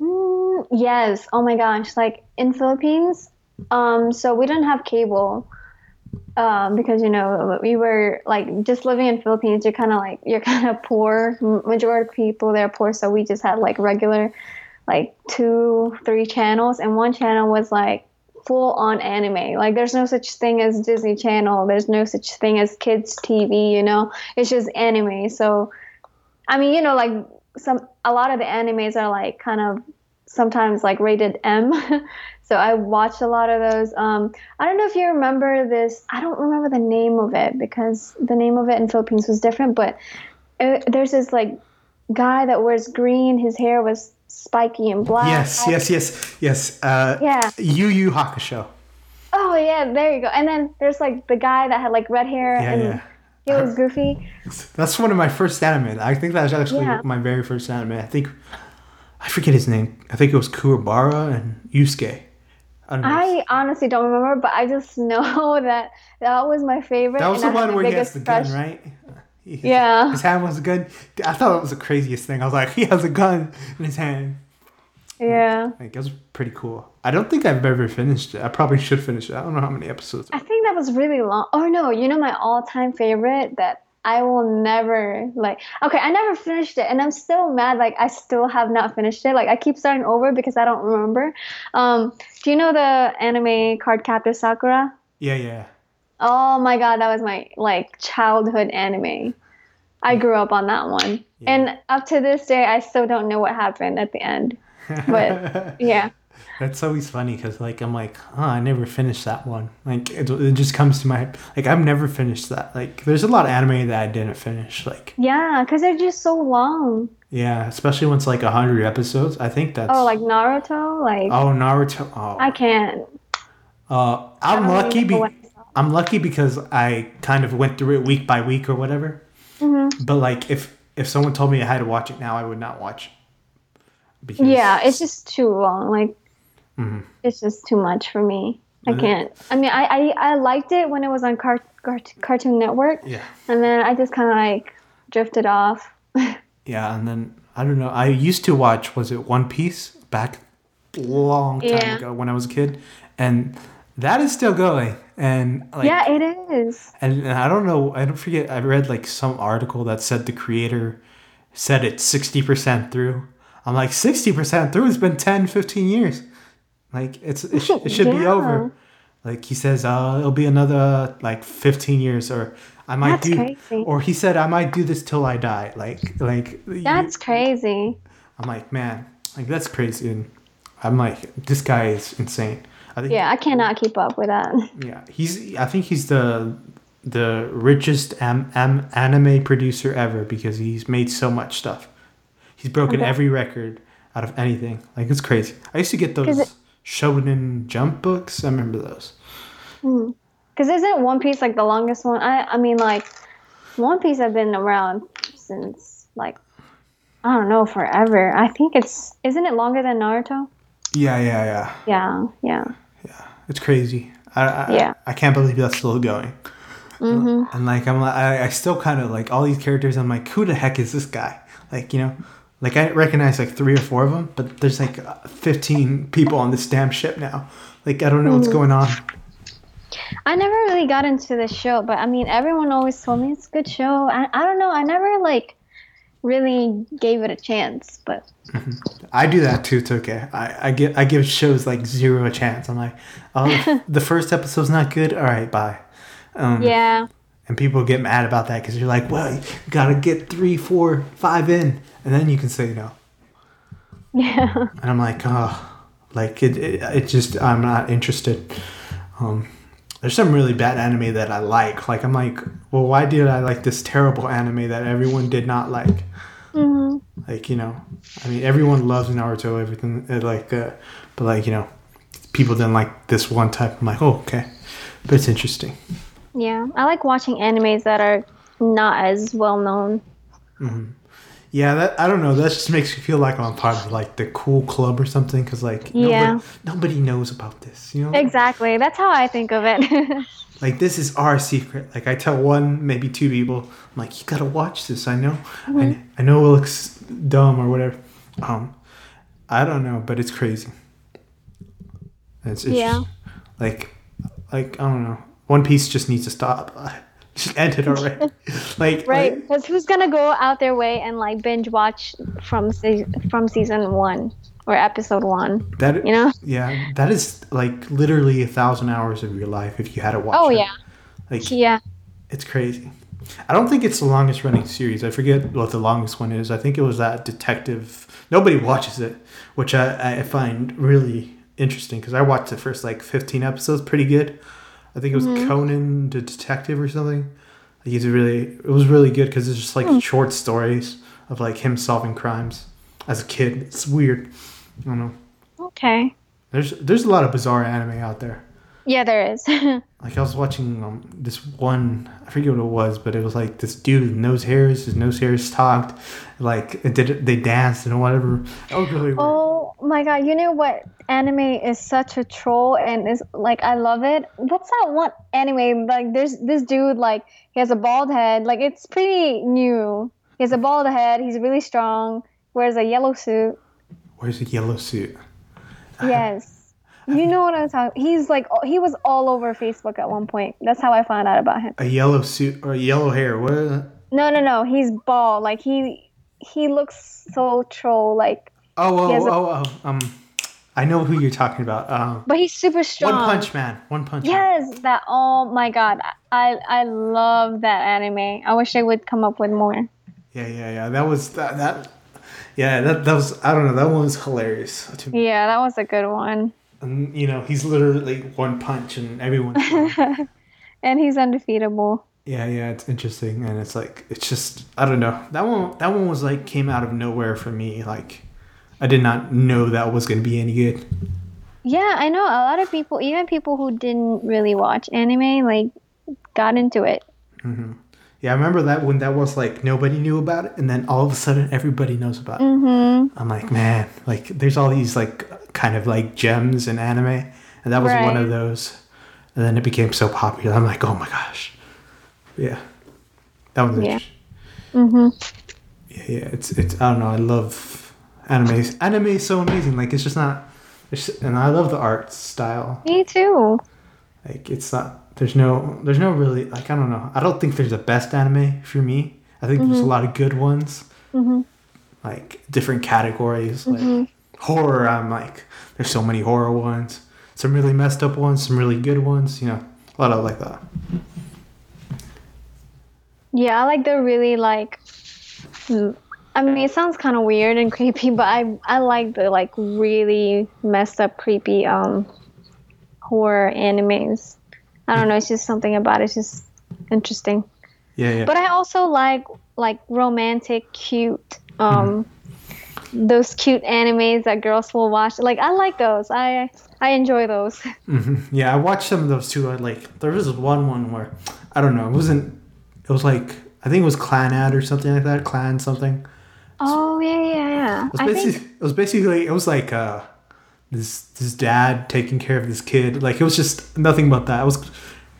Mm, yes. Oh my gosh. Like in Philippines, um, so we didn't have cable. Um, because you know we were like just living in Philippines, you're kind of like you're kind of poor. Majority of people there are poor, so we just had like regular, like two, three channels, and one channel was like full on anime. Like there's no such thing as Disney Channel. There's no such thing as kids TV. You know, it's just anime. So, I mean, you know, like some a lot of the animes are like kind of sometimes like rated M. so I watched a lot of those. Um, I don't know if you remember this. I don't remember the name of it because the name of it in Philippines was different. But uh there's this like guy that wears green. His hair was spiky and black. Yes, yes, yes, yes. Uh, Yeah. Yu Yu Hakusho. Oh yeah, there you go. And then there's like the guy that had like red hair Yeah, and yeah. he was goofy. That's one of my first anime. I think that was actually Yeah. my very first anime. I think I forget his name. I think it was Kuwabara and Yusuke. I. I honestly don't remember, but I just know that that was my favorite. that was the one where he has the gun, right? He- Yeah. His hand was a gun. I thought it was the craziest thing. I was like, he has a gun in his hand. Yeah. Like, it was pretty cool. I don't think I've ever finished it. I probably should finish it. I don't know how many episodes. I think that was really long. Oh no, you know my all-time favorite that I will never like. Okay, I never finished it, and I'm still mad. Like I still have not finished it. Like I keep starting over because I don't remember. Um, do you know the anime Card Captor Sakura? Yeah, yeah. Oh my god, that was my like childhood anime. I grew up on that one, Yeah. and up to this day, I still don't know what happened at the end. But yeah, That's always funny because, like, I'm like, oh, I never finished that one. Like, it, it just comes to my like, I've never finished that. Like, there's a lot of anime that I didn't finish. Like, yeah, because they're just so long. yeah, especially when it's like hundred episodes. I think that's Oh, like Naruto, like oh Naruto. Oh, I can't. uh, I'm lucky. remember Be- what I saw. I'm lucky because I kind of went through it week by week or whatever. Mhm. But like, if if someone told me I had to watch it now, I would not watch. Because Yeah, it's just too long. Like Mhm. it's just too much for me. I can't. I mean, I, I, I liked it when it was on Car- Car- Cartoon Network, yeah, and then I just kind of like drifted off. yeah, and then I don't know. I used to watch was it One Piece back a long time Yeah. ago when I was a kid, and that is still going. And like, yeah, it is. and, and I don't know. I don't forget. I read like some article that said the creator said it's sixty percent through. I'm like sixty percent through. It's been 10, 15 years. Like it's it, sh- it should be over. Like he says, uh, it'll be another like fifteen years, or I might That's do, crazy. or he said I might do this till I die. Like like you- That's crazy. I'm like man, like that's crazy. And I'm like this guy is insane. I think Yeah, I cannot keep up with that. yeah, he's. I think he's the the richest am, am, anime producer ever because he's made so much stuff. He's broken Okay. every record out of anything. Like it's crazy. I used to get those it- Shonen Jump books. I remember those. Hmm. Because isn't One Piece like the longest one? I I mean like, One Piece have been around since like, I don't know, forever. I think it's isn't it longer than Naruto? Yeah, yeah, yeah. Yeah, yeah. It's crazy. I, I, Yeah. I can't believe that's still going. hmm And like I'm like I, I still kind of like all these characters. I'm like, who the heck is this guy? Like you know, like I recognize like three or four of them, but there's like uh, 15 people on this damn ship now. Like I don't know what's going on. I never really got into the show, but I mean, everyone always told me it's a good show. I, I don't know. I never like really gave it a chance, but I do that too. It's okay. I, I get I give shows like zero a chance. I'm like, oh, the first episode's not good. All right, bye. Um, yeah, And people get mad about that because you're like, well, you gotta get three, four, five in, and then you can say no. Yeah. and I'm like, oh, like it, it, it just I'm not interested. Um, there's some really bad anime that I like. Like I'm like, well, why did I like this terrible anime that everyone did not like? hmm Like you know, I mean, everyone loves Naruto, everything uh, like, uh, but like you know, people didn't like this one type. I'm like, oh, okay, but it's interesting. Yeah. I like watching animes that are not as well known. Yeah, that I don't know. That just makes me feel like I'm part of like the cool club or something. Because like Yeah. nobody, nobody knows about this. You know, Exactly. That's how I think of it. like this is our secret. Like I tell one, maybe two people, I'm like, you gotta watch this. I know, I, I know it looks dumb or whatever. Um, I don't know, but it's crazy. It's, it's Yeah. like, like I don't know. One Piece just needs to stop. Just end it already. like right. like- Because who's going to go out their way and like binge watch from, se- from season one or episode one? that You know? Yeah, that is like literally a thousand hours of your life if you had to watch. Oh, it. yeah. like Yeah. it's crazy. I don't think it's the longest running series. I forget what the longest one is. I think it was that detective. Nobody watches it, which I, I find really interesting because I watched the first like fifteen episodes. Pretty good. I think it was Conan the Detective or something. He's really it was really good because it's just like short stories of like him solving crimes as a kid. It's weird. I don't know. Okay. There's there's a lot of bizarre anime out there. Yeah, there is. Like I was watching um, this one, I forget what it was, but it was like this dude with nose hairs. His nose hairs talked, like it did. They danced and whatever. That was really weird. oh my god, you know what? Anime is such a troll and is like I love it. What's that one anime? Like there's this dude like he has a bald head. Like it's pretty new. He has a bald head. He's really strong. Wears a yellow suit. Wears a yellow suit? Yes. You know what I'm talking. He's like he was all over Facebook at one point. That's how I found out about him. A yellow suit or yellow hair? What? No, no, no. He's bald. Like he he looks so troll. Like, Oh, oh, a- oh, oh, um, I know who you're talking about. Um, but he's super strong. One Punch Man. One Punch Man. Yes, that. Oh my god, I I love that anime. I wish I would come up with more. Yeah, yeah, yeah. That was that. that yeah, that, that was. I don't know. That one was hilarious to me. Yeah, that was a good one. And, you know, he's literally one punch, and everyone. And he's undefeatable. Yeah, yeah, it's interesting, and it's like it's just I don't know that one. That one was like came out of nowhere for me. Like I did not know that was gonna be any good. Yeah, I know a lot of people, even people who didn't really watch anime, like got into it. Yeah, I remember that when that was like nobody knew about it, and then all of a sudden everybody knows about it. Mm-hmm. I'm like, man, like there's all these like kind of like gems in anime, and that was one of those. And then it became so popular. I'm like, oh my gosh, yeah, that was Yeah. interesting. Mm-hmm. yeah, yeah, it's it's I don't know. I love anime. Anime is so amazing. Like it's just not, it's, and I love the art style. Me too. Like it's not. There's no. There's no really like I don't know. I don't think there's the best anime for me. I think there's a lot of good ones. Mhm. Like different categories. Like horror. I'm like there's so many horror ones. Some really messed up ones. Some really good ones. You know, a lot of like that. Yeah, I like the really like. I mean, it sounds kind of weird and creepy, but I I like the like really messed up, creepy um horror animes. I don't know. It's just something about it. It's just interesting. Yeah, yeah. But I also like like romantic, cute, um, those cute animes that girls will watch. Like I like those. I I enjoy those. hmm Yeah, I watched some of those too. I like there was one one where I don't know. It wasn't. It was like I think it was Clannad or something like that. Clan something. Oh yeah, yeah, yeah. It was I basically. think It was basically. It was like uh, this this dad taking care of this kid. Like it was just nothing but that. It was.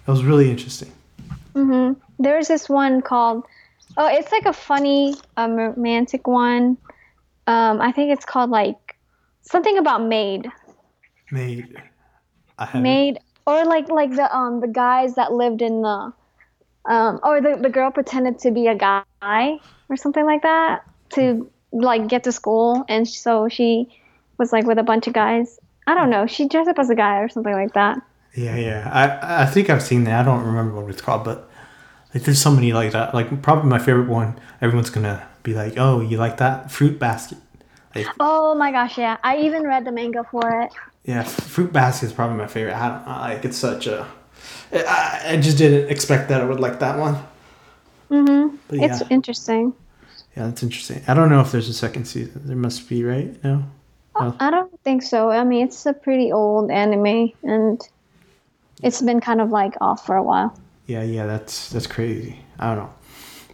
It was really interesting. hmm there's this one called. Oh, it's like a funny, um, romantic one. Um, I think it's called like something about maid, Maid. I maid, or like like the um the guys that lived in the, um, or the the girl pretended to be a guy or something like that to like get to school, and so she was like with a bunch of guys. I don't know. She dressed up as a guy or something like that. Yeah, yeah. I I think I've seen that. I don't remember what it's called, but like there's so many like that. Like probably my favorite one. Everyone's gonna be like, "Oh, you like that fruit basket?" Like, Oh my gosh, yeah. I even read the manga for it. yeah, Fruit Basket is probably my favorite. I don't I like it's such a. I, I just didn't expect that I would like that one. Mm-hmm. But It's interesting. Yeah, that's interesting. I don't know if there's a second season. There must be, right? No. I don't think so. I mean, it's a pretty old anime, and it's been kind of like off for a while. Yeah, yeah, that's that's crazy. I don't know,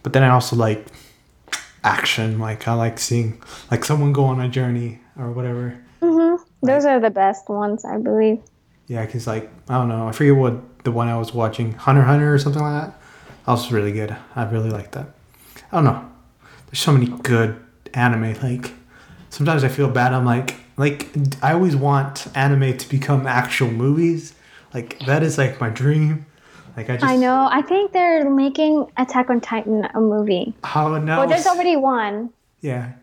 but then I also like action. Like I like seeing like someone go on a journey or whatever. Mm-hmm. Those are the best ones, I believe. Yeah, because like I don't know, I forget what the one I was watching, Hunter Hunter or something like that. That was really good. I really like that. I don't know. There's so many good anime. Like sometimes I feel bad. I'm like like I always want anime to become actual movies. Like that is like my dream. Like I just I know. I think they're making Attack on Titan a movie. how now. Well, there's already one. Yeah,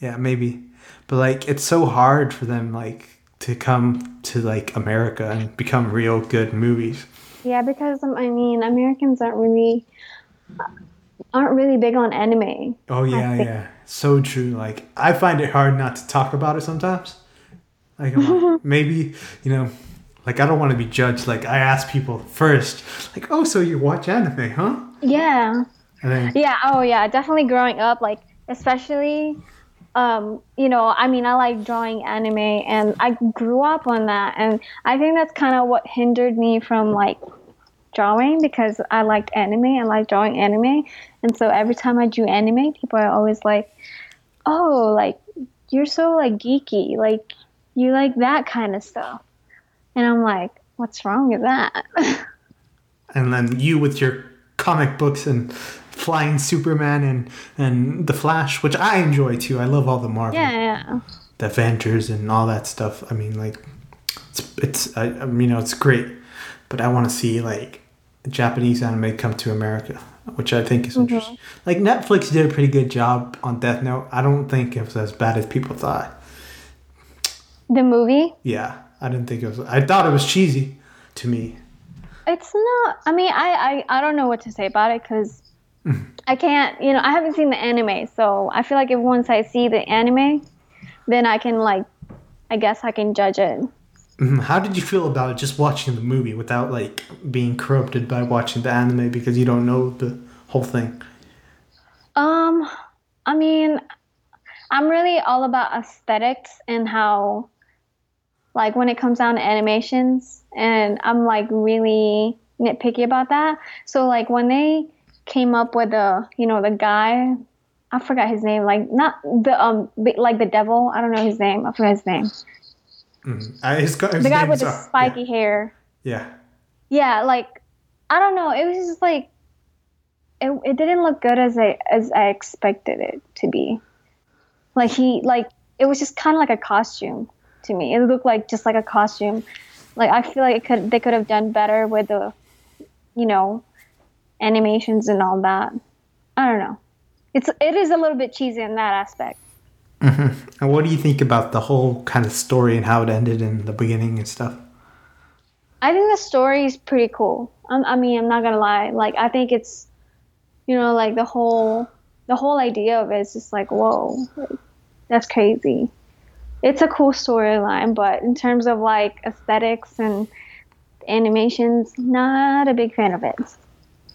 yeah, maybe. But like, it's so hard for them like to come to like America and become real good movies. Yeah, because um, I mean, Americans aren't really aren't really big on anime. Oh yeah, yeah, so true. Like, I find it hard not to talk about it sometimes. Like, like, maybe you know, like I don't want to be judged. Like, I ask people first, like, oh, so you watch anime, huh? Yeah. Then Yeah, oh yeah, definitely growing up, like especially um, you know, I mean I like drawing anime and I grew up on that and I think that's kind of what hindered me from like drawing because I liked anime, I like drawing anime. And so every time I drew anime, people are always like, "Oh, like you're so like geeky, like you like that kind of stuff." And I'm like, "What's wrong with that?" and then you with your comic books and flying Superman and and the Flash, which I enjoy too. I love all the Marvel. yeah, yeah. the Avengers and all that stuff. I mean, like, it's, it's I, I mean, you know, it's great, but I want to see like Japanese anime come to America, which I think is mm-hmm. interesting. Like Netflix did a pretty good job on Death Note. I don't think it was as bad as people thought. The movie Yeah, I didn't think it was. I thought it was cheesy to me. It's not. I mean, I I, I don't know what to say about it because mm. I can't. You know, I haven't seen the anime, so I feel like if once I see the anime, then I can like, I guess I can judge it. Mhm. How did you feel about just watching the movie without like being corrupted by watching the anime because you don't know the whole thing? Um, I mean, I'm really all about aesthetics and how, like, when it comes down to animations, and I'm like really nitpicky about that. So, like, when they came up with the, you know, the guy, I forgot his name, like, not the, um, like the devil, I don't know his name, I forgot his name. Mhm. Uh, his, his The guy with the spiky hair. Yeah. yeah like i don't know. It was just like it, it didn't look good as i as i expected it to be. Like he like it was just kind of like a costume to me. It looked like just like a costume. Like i feel like it could they could have done better with the you know animations and all that. I don't know. It's it is a little bit cheesy in that aspect Mm-hmm. And what do you think about the whole kind of story and how it ended in the beginning and stuff? I think the story is pretty cool. I'm, I mean, I'm not gonna lie. Like, I think it's, you know, like the whole, the whole idea of it is just like, whoa, like, that's crazy. It's a cool storyline, but in terms of like aesthetics and animations, not a big fan of it.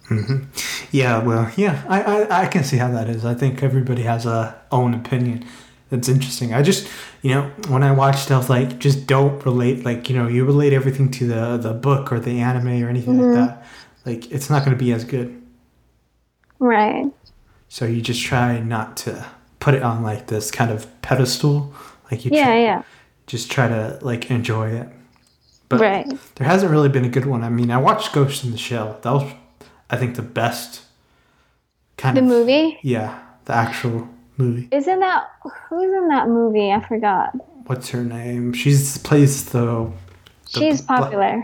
Mm-hmm. Yeah, well, yeah, I, I, I can see how that is. I think everybody has a own opinion. It's interesting. I just, you know, when I watch stuff like, just don't relate. Like, you know, you relate everything to the the book or the anime or anything like mm-hmm. that. Like, it's not going to be as good. Right. So you just try not to put it on like this kind of pedestal. Like you Yeah, try, yeah. just try to like enjoy it. But Right. there hasn't really been a good one. I mean, I watched Ghost in the Shell. That was, I think, the best kind The of movie Yeah, the actual movie. isn't that who's in that movie? I forgot. What's her name? She's plays the, the She's popular.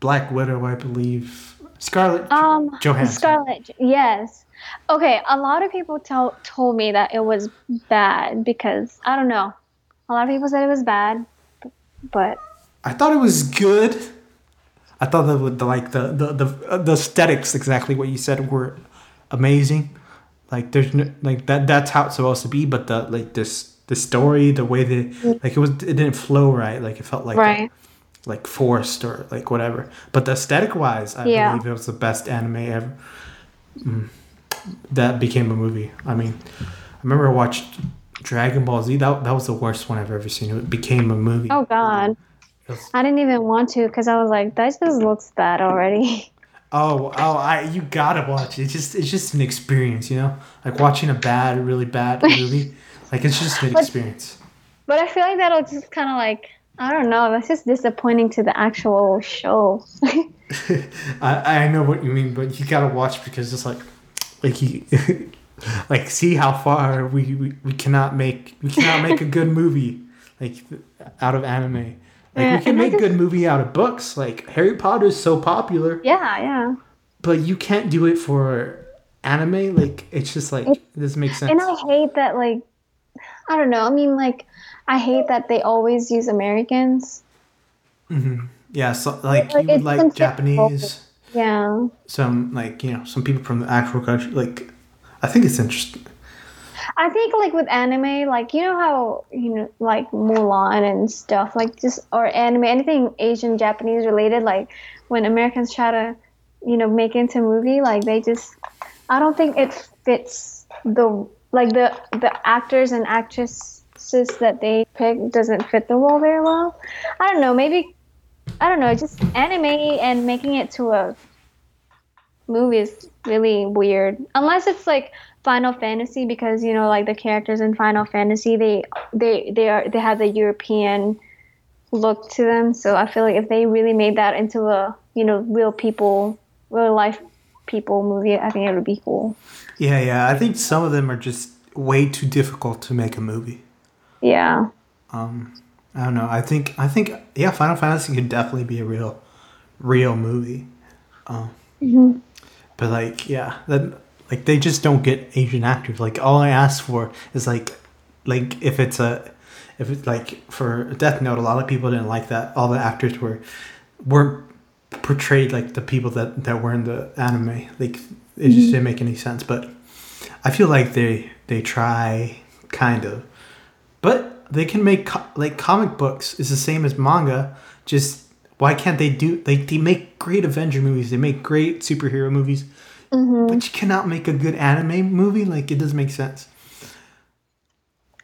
Black Widow, I believe. Scarlett Um, Johansson. Scarlett, yes. Okay, a lot of people tell, told me that it was bad because I don't know. A lot of people said it was bad, but I thought it was good. I thought that would like the the the, the aesthetics exactly what you said were amazing. Like there's no, like that that's how it's supposed to be, but the like this the story, the way they like it was, it didn't flow right. Like it felt like Right. like forced or like whatever. But the aesthetic wise, I Yeah. believe it was the best anime ever. Mm. That became a movie. I mean, I remember I watched Dragon Ball Z. That that was the worst one I've ever seen. It became a movie. Oh God. I didn't even want to because I was like, that just looks bad already. Oh, oh, I you gotta watch it. It's just it's just an experience, you know, like watching a bad, really bad movie. like it's just an But- experience. But I feel like that'll just kind of like I don't know. That's just disappointing to the actual show. I I know what you mean, but you gotta watch because it's like, like you, like see how far we, we we cannot make we cannot make a good movie like out of anime. Like Yeah, we can make good movie out of books. Like Harry Potter is so popular, yeah, yeah. but you can't do it for anime. Like it's just like it doesn't make sense. And I hate that like I don't know. I mean like I hate that they always use Americans. Mm-hmm. Yeah, so like, Like, you would like. Japanese, Yeah. some like you know some people from the actual country. Like, I think it's interesting. I think like with anime, like you know how you know like Mulan and stuff, like just or anime, anything Asian Japanese related, like when Americans try to, you know, make into a movie, like they just, I don't think it fits the like the the actors and actresses that they pick doesn't fit the role very well. I don't know, maybe, I don't know, just anime and making it to a movie is really weird. Unless it's like Final Fantasy, because you know, like the characters in Final Fantasy, they they they are they have the European look to them. So I feel like if they really made that into a you know real people, real life people movie, I think it would be cool. Yeah, yeah. I think some of them are just way too difficult to make a movie. Yeah. Um, I don't know. I think I think yeah, Final Fantasy could definitely be a real, real movie. Um, But like yeah, that like they just don't get Asian actors. Like all I ask for is like, like if it's a, if it's like for Death Note, a lot of people didn't like that. All the actors were, weren't portrayed like the people that that were in the anime. Like it just mm-hmm. didn't make any sense. But I feel like they they try kind of, but they can make co- like comic books is the same as manga. Just why can't they do like they make great Avenger movies? They make great superhero movies, Mm-hmm. but you cannot make a good anime movie. Like it doesn't make sense.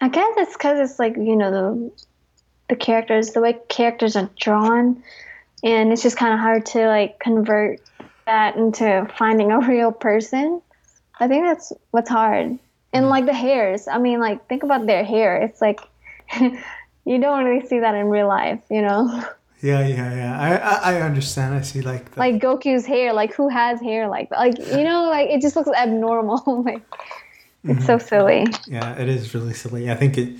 I guess it's because it's like you know the the characters, the way characters are drawn, and it's just kind of hard to like convert that into finding a real person. I think that's what's hard. And mm. like the hairs, I mean, like think about their hair. It's like you don't really see that in real life, you know. Yeah, yeah, yeah. I I, I understand. I see like the, like Goku's hair, like who has hair like that? Like you know, like it just looks abnormal. like it's so silly. yeah, it is really silly. I think it,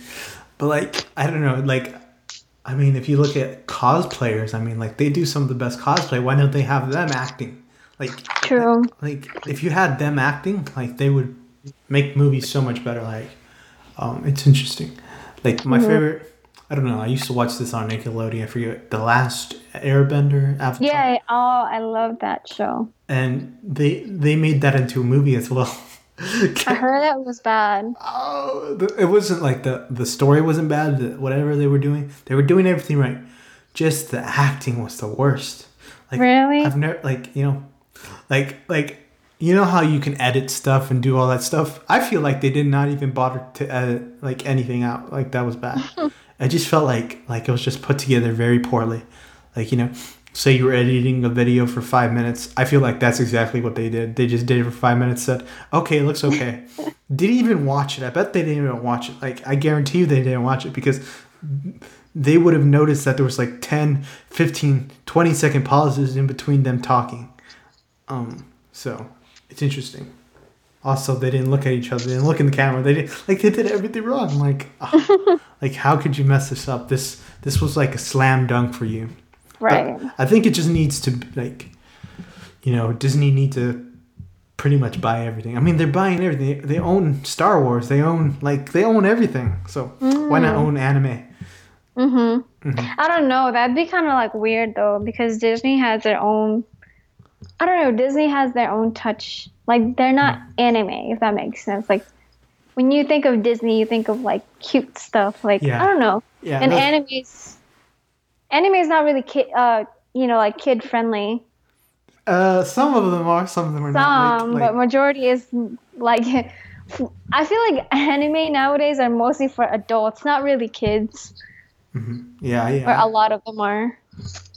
but like I don't know, like. I mean, if you look at cosplayers, I mean, like they do some of the best cosplay. Why don't they have them acting? Like, True. like if you had them acting, like they would make movies so much better. Like, um, it's interesting. Like my favorite, I don't know. I used to watch this on Nickelodeon. I forget the last Airbender Avatar. Yeah. Oh, I love that show. and they they made that into a movie as well. I heard that was bad. oh, it wasn't like the the story wasn't bad. The, whatever they were doing, they were doing everything right. Just the acting was the worst. Like Really? I've never like you know, like like you know how you can edit stuff and do all that stuff. I feel like they did not even bother to edit like anything out. Like that was bad. I just felt like like it was just put together very poorly. Like you know, say you were editing a video for five minutes. I feel like that's exactly what they did. They just did it for five minutes. Said, "Okay, it looks okay." didn't even watch it. I bet they didn't even watch it. Like I guarantee you, they didn't watch it because they would have noticed that there was like 10 15 20 second pauses in between them talking um so it's interesting also they didn't look at each other they didn't look in the camera they didn't like they did everything wrong like ah, like how could you mess this up this this was like a slam dunk for you But Right. i think it just needs to like you know disney need to pretty much buy everything i mean they're buying everything they own star wars they own like they own everything so why not own anime Mm-hmm. I don't know. That'd be kind of like weird though, because Disney has their own. I don't know. Disney has their own touch. Like they're not anime, if that makes sense. Like when you think of Disney, you think of like cute stuff. Like Yeah. I don't know. Yeah, and animes, anime is not really kid, uh, you know, like kid friendly. uh, some of them are, some of them are not. Some, Like, but majority is like. I feel like anime nowadays are mostly for adults, not really kids. yeah, Or yeah, a lot of them are.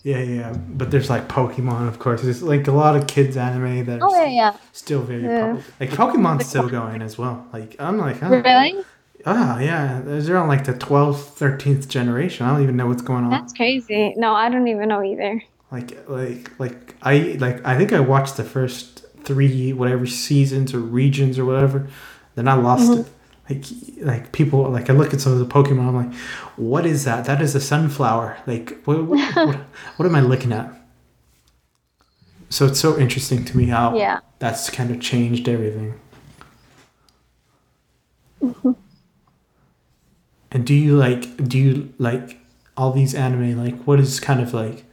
Yeah, yeah. But there's like Pokemon, of course. There's like a lot of kids anime that are Oh yeah, yeah. still very Yeah. popular. Like Pokemon's still going as well. Like I'm like, oh, Really? oh yeah, they're on like the 12th, 13th generation. I don't even know what's going on. That's crazy. No, I don't even know either. like like like I like I think I watched the first three whatever seasons or regions or whatever. Then I lost Mm-hmm. it. Like like people like I look at some of the Pokemon. I'm like, what is that? That is a sunflower. Like what what, what, what am I looking at? So it's so interesting to me how Yeah. that's kind of changed everything. Mm-hmm. And do you like do you like all these anime like what is kind of like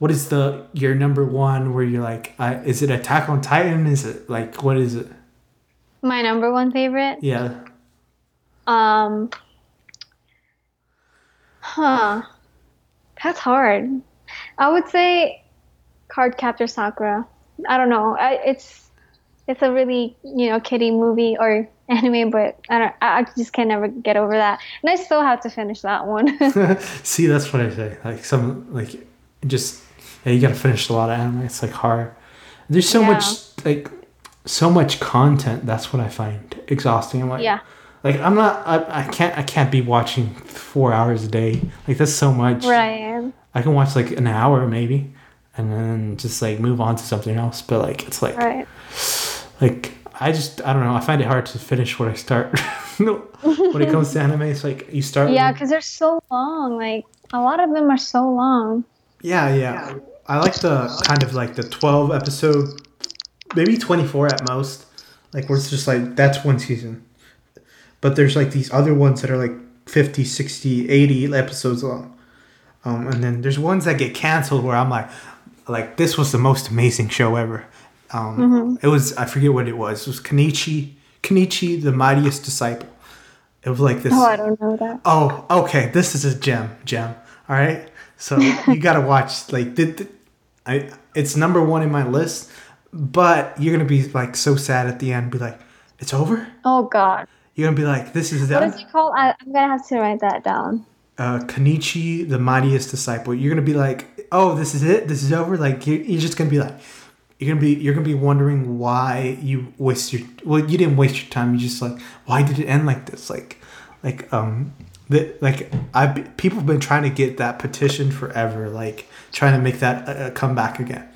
what is the your number one where you're like I, is it Attack on Titan is it like what is it My number one favorite. yeah Um. Huh. That's hard. I would say Card Captor Sakura. I don't know. I, it's it's a really you know kiddie movie or anime, but I don't. I I just can never get over that, and I still have to finish that one. see that's what I say like some like just yeah you gotta finish a lot of anime it's like hard there's so Yeah. much like so much content that's what I find exhausting I'm like yeah. Like I'm not I, I can't I can't be watching four hours a day. Like that's so much. Right. I can watch like an hour maybe and then just like move on to something else. But like it's like Right. like I just I don't know, I find it hard to finish what I start. when it comes to anime, it's like you start Yeah, because they're so long. Like a lot of them are so long. Yeah, yeah. I like the kind of like the 12 episode, maybe 24 at most. Like where it's just like that's one season. But there's like these other ones that are like 50, 60, 80 episodes long. Um, and then there's ones that get canceled where I'm like, like this was the most amazing show ever. Um, It was I forget what it was. It was Kenichi, Kenichi, the mightiest disciple. It was like this. Oh, I don't know that. Oh, okay. This is a gem, gem. All right. So you gotta watch. Like, did, did- I? It's number one in my list, but you're gonna be like so sad at the end. Be like, it's over. Oh God. You're gonna be like, this is that. What is it called? I, I'm gonna have to write that down. Uh, Kenichi, the mightiest disciple. You're gonna be like, oh, this is it. This is over. Like, you you're just gonna be like. You're gonna be you're gonna be wondering why you waste your well you didn't waste your time you just like why did it end like this like like um the like I people have been trying to get that petition forever like trying to make that uh, come back again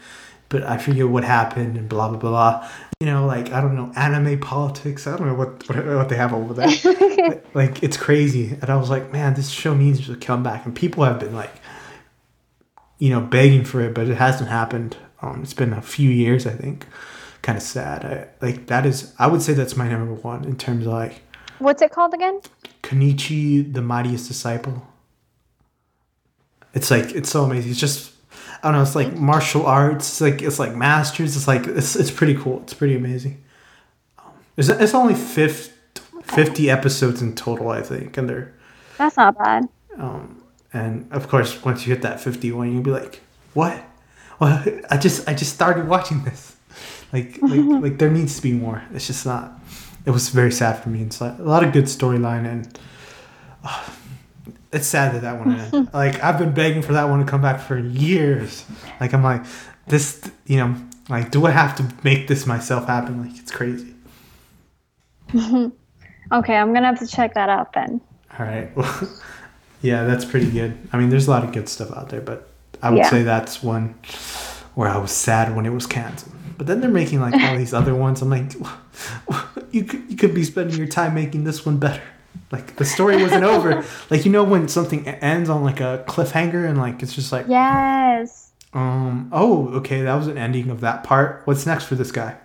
but I forget what happened and blah blah blah. You know like I don't know anime politics I don't know what what, what they have over there. Like, it's crazy. And I was like man this show needs to come back. And people have been like you know begging for it but it hasn't happened. Um, it's been a few years I think. Kind of sad. I, like that is I would say that's my number one in terms of like What's it called again? Kenichi, the mightiest disciple. It's like it's so amazing. It's just I don't know. It's like martial arts. It's like it's like masters. It's like it's it's pretty cool. It's pretty amazing. Um, It's it's only 50, 50 episodes in total, I think, and they're That's not bad. um and of course once you hit that fifty one, you'll be like, what? Well, I just I just started watching this. Like like like there needs to be more. It's just not. It was very sad for me. It's like a lot of good storyline and uh, it's sad that that one ended. like I've been begging for that one to come back for years. Like I'm like this, you know, like do I have to make this myself happen? Like it's crazy. Okay, I'm gonna have to check that out then. All right. Well, yeah, that's pretty good. I mean, there's a lot of good stuff out there, but I would Yeah. say that's one where I was sad when it was canceled. But then they're making like all these other ones. I'm like, you could you could be spending your time making this one better. Like the story wasn't over. Like you know when something ends on like a cliffhanger and like it's just like, Yes. um, oh, okay, that was an ending of that part. What's next for this guy?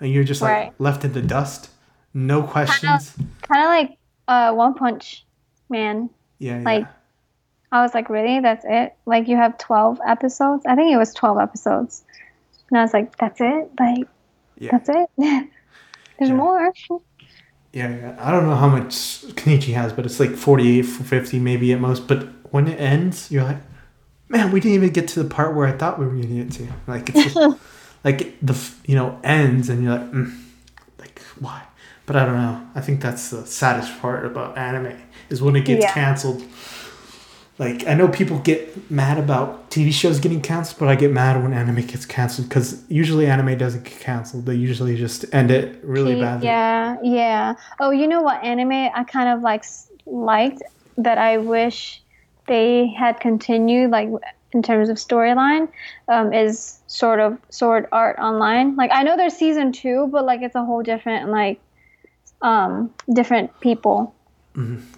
And you're just like Right. left in the dust, no questions. Kind of like uh, One Punch Man. Yeah, yeah. Like, I was like, really? That's it? Like, you have 12 episodes? I think it was 12 episodes. And I was like, that's it? Like, Yeah. that's it? There's Yeah. more. Yeah. I don't know how much Kenichi has, but it's like 48 50 maybe at most. But when it ends, you're like, man, we didn't even get to the part where I thought we were going to get to. Like, it's just, like the, you know, ends and you're like, mm, like, why? But I don't know. I think that's the saddest part about anime is when it gets Yeah. canceled. Like, I know people get mad about TV shows getting canceled, but I get mad when anime gets canceled because usually anime doesn't get canceled. They usually just end it really badly. Yeah, yeah. Oh, you know what anime I kind of like liked that I wish they had continued like in terms of storyline um, is sort of Sword Art Online. Like I know there's season two, but like it's a whole different like um different people.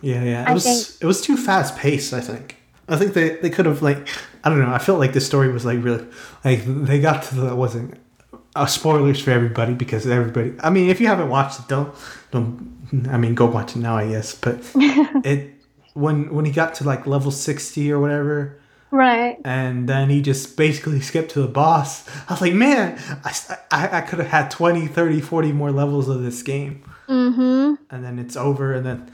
Yeah, yeah. It I was think- it was too fast paced. I think. I think they, they could have like I don't know. I felt like the story was like really like they got to the wasn't uh, spoilers for everybody because everybody. I mean, if you haven't watched it, don't don't. I mean, go watch it now. I guess, but it when when he got to like level sixty or whatever. Right. And then he just basically skipped to the boss. I was like, man, I, I, I could have had 20, 30, 40 more levels of this game Mm-hmm. and then it's over and then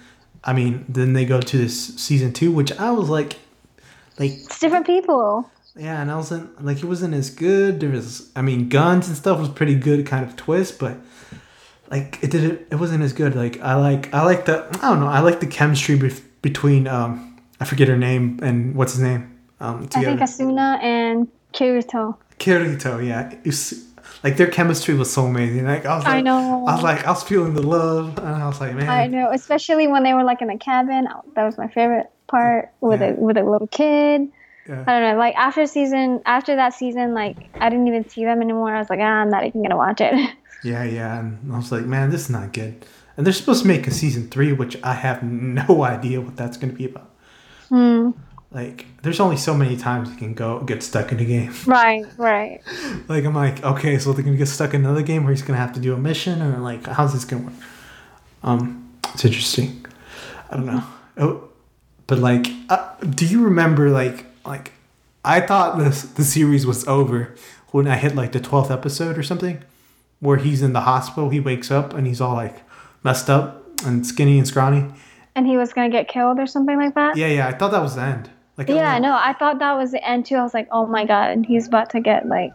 i mean then they go to this season two which i was like like It's different people. yeah and i wasn't like it wasn't as good. There was i mean guns and stuff was pretty good kind of twist but like it didn't it wasn't as good. Like i like i like the i don't know i like the chemistry bef- between um i forget her name and what's his name? Um I together think Asuna and Kirito. kirito yeah like their chemistry was so amazing like i was like I know. i was like i was feeling the love and i was like man I know, especially when they were like in the cabin. That was my favorite part with Yeah. a with a little kid. Yeah. I don't know. Like after season, after that season, like I didn't even see them anymore. I was like, ah, I'm not even gonna watch it. Yeah, yeah, and I was like, man, this is not good. And they're supposed to make a season three, which I have no idea what that's going to be about. Hmm. Like, there's only so many times you can go get stuck in a game. Right, right. like, I'm like, okay, so they're gonna get stuck in another game where he's gonna have to do a mission, or like, how's this gonna work? Um, it's interesting. I don't know. Oh, but like, uh, do you remember like like I thought this the series was over when I hit like the twelfth episode or something, where he's in the hospital. He wakes up and he's all like messed up and skinny and scrawny. And he was gonna get killed or something like that. Yeah, yeah. I thought that was the end. Like, Yeah, I no, I thought that was the end too. I was like, oh my god, he's about to get like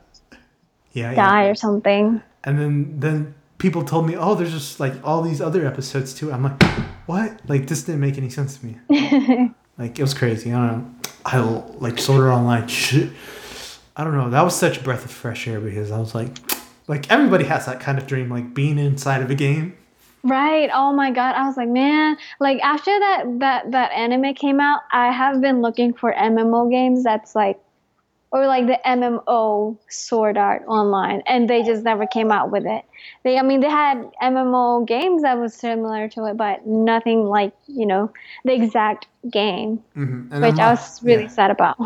yeah, yeah. die or something. And then then people told me, oh, there's just like all these other episodes too. I'm like, what? Like this didn't make any sense to me. like it was crazy. I don't know. I like Art Online. Shit. I don't know. That was such a breath of fresh air because I was like, like everybody has that kind of dream, like being inside of a game. Right. Oh my god. I was like, man, like after that that that anime came out, I have been looking for MMO games that's like or like the MMO Sword Art Online and they just never came out with it. They I mean they had MMO games that was similar to it but nothing like, you know, the exact game, Mm-hmm. Which I was really yeah. sad about.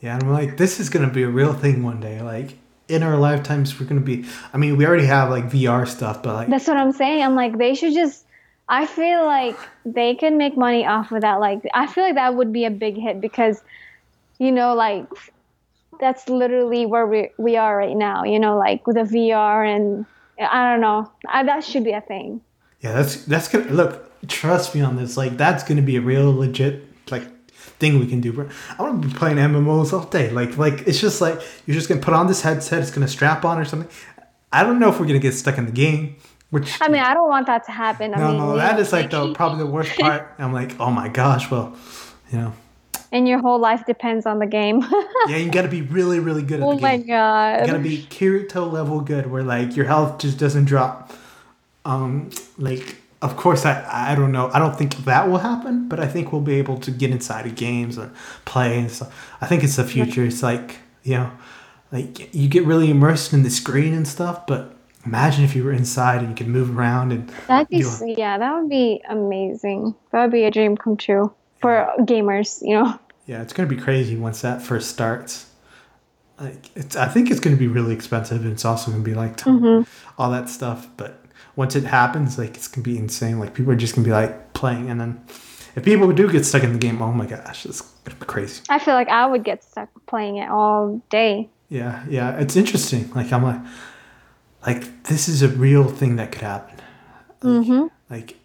Yeah, and I'm like, this is gonna be a real thing one day. Like in our lifetimes, we're gonna be. I mean, we already have like VR stuff, but like, That's what I'm saying. I'm like, they should just. I feel like they can make money off of that. Like, I feel like that would be a big hit because, you know, like, that's literally where we we are right now. You know, like with the VR and I don't know. I, that should be a thing. yeah, that's that's gonna look. Trust me on this. Like, that's gonna be a real legit like thing we can do. bro. I want to be playing MMOs all day. Like, like it's just like you're just gonna put on this headset. It's gonna strap on or something. I don't know if we're gonna get stuck in the game. Which I mean, I don't want that to happen. I no, mean, no, that is like the probably the worst part. I'm like, oh my gosh. Well, you know, and your whole life depends on the game. yeah, you got to be really, really good at oh the my god! You gotta be Kirito level good, where like your health just doesn't drop. Um, like of course I I don't know. I don't think that will happen, but I think we'll be able to get inside of games and play and stuff. I think it's the future. It's like you know, like you get really immersed in the screen and stuff, but. Imagine if you were inside and you could move around and That'd be yeah, that would be amazing. That would be a dream come true for gamers. You know. Yeah, it's gonna be crazy once that first starts. Like it's, I think it's gonna be really expensive, and it's also gonna be like t- all that stuff. But once it happens, like it's gonna be insane. Like people are just gonna be like playing, and then if people do get stuck in the game, oh my gosh, it's gonna be crazy. I feel like I would get stuck playing it all day. Yeah, yeah, it's interesting. Like I'm like, like this is a real thing that could happen. Like, Mhm. like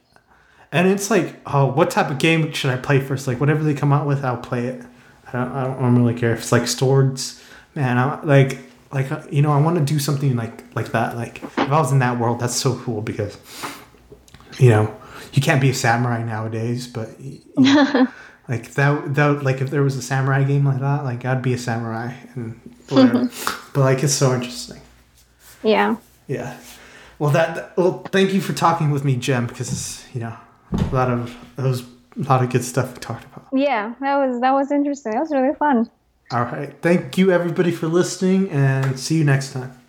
and it's like, oh, what type of game should I play first? Like whatever they come out with, I'll play it. I don't, I don't really care if it's like swords, man. I'm like, like uh, you know, I want to do something like like that. Like if I was in that world, that's so cool because, you know, you can't be a samurai nowadays, but you know, like that, that, like if there was a samurai game like that, like I'd be a samurai and whatever. but like it's so interesting. Yeah. Yeah. Well, that well, thank you for talking with me, Jem, because you know a lot of those a lot of good stuff we talked about. Yeah, that was that was interesting. That was really fun. All right. Thank you everybody for listening and see you next time.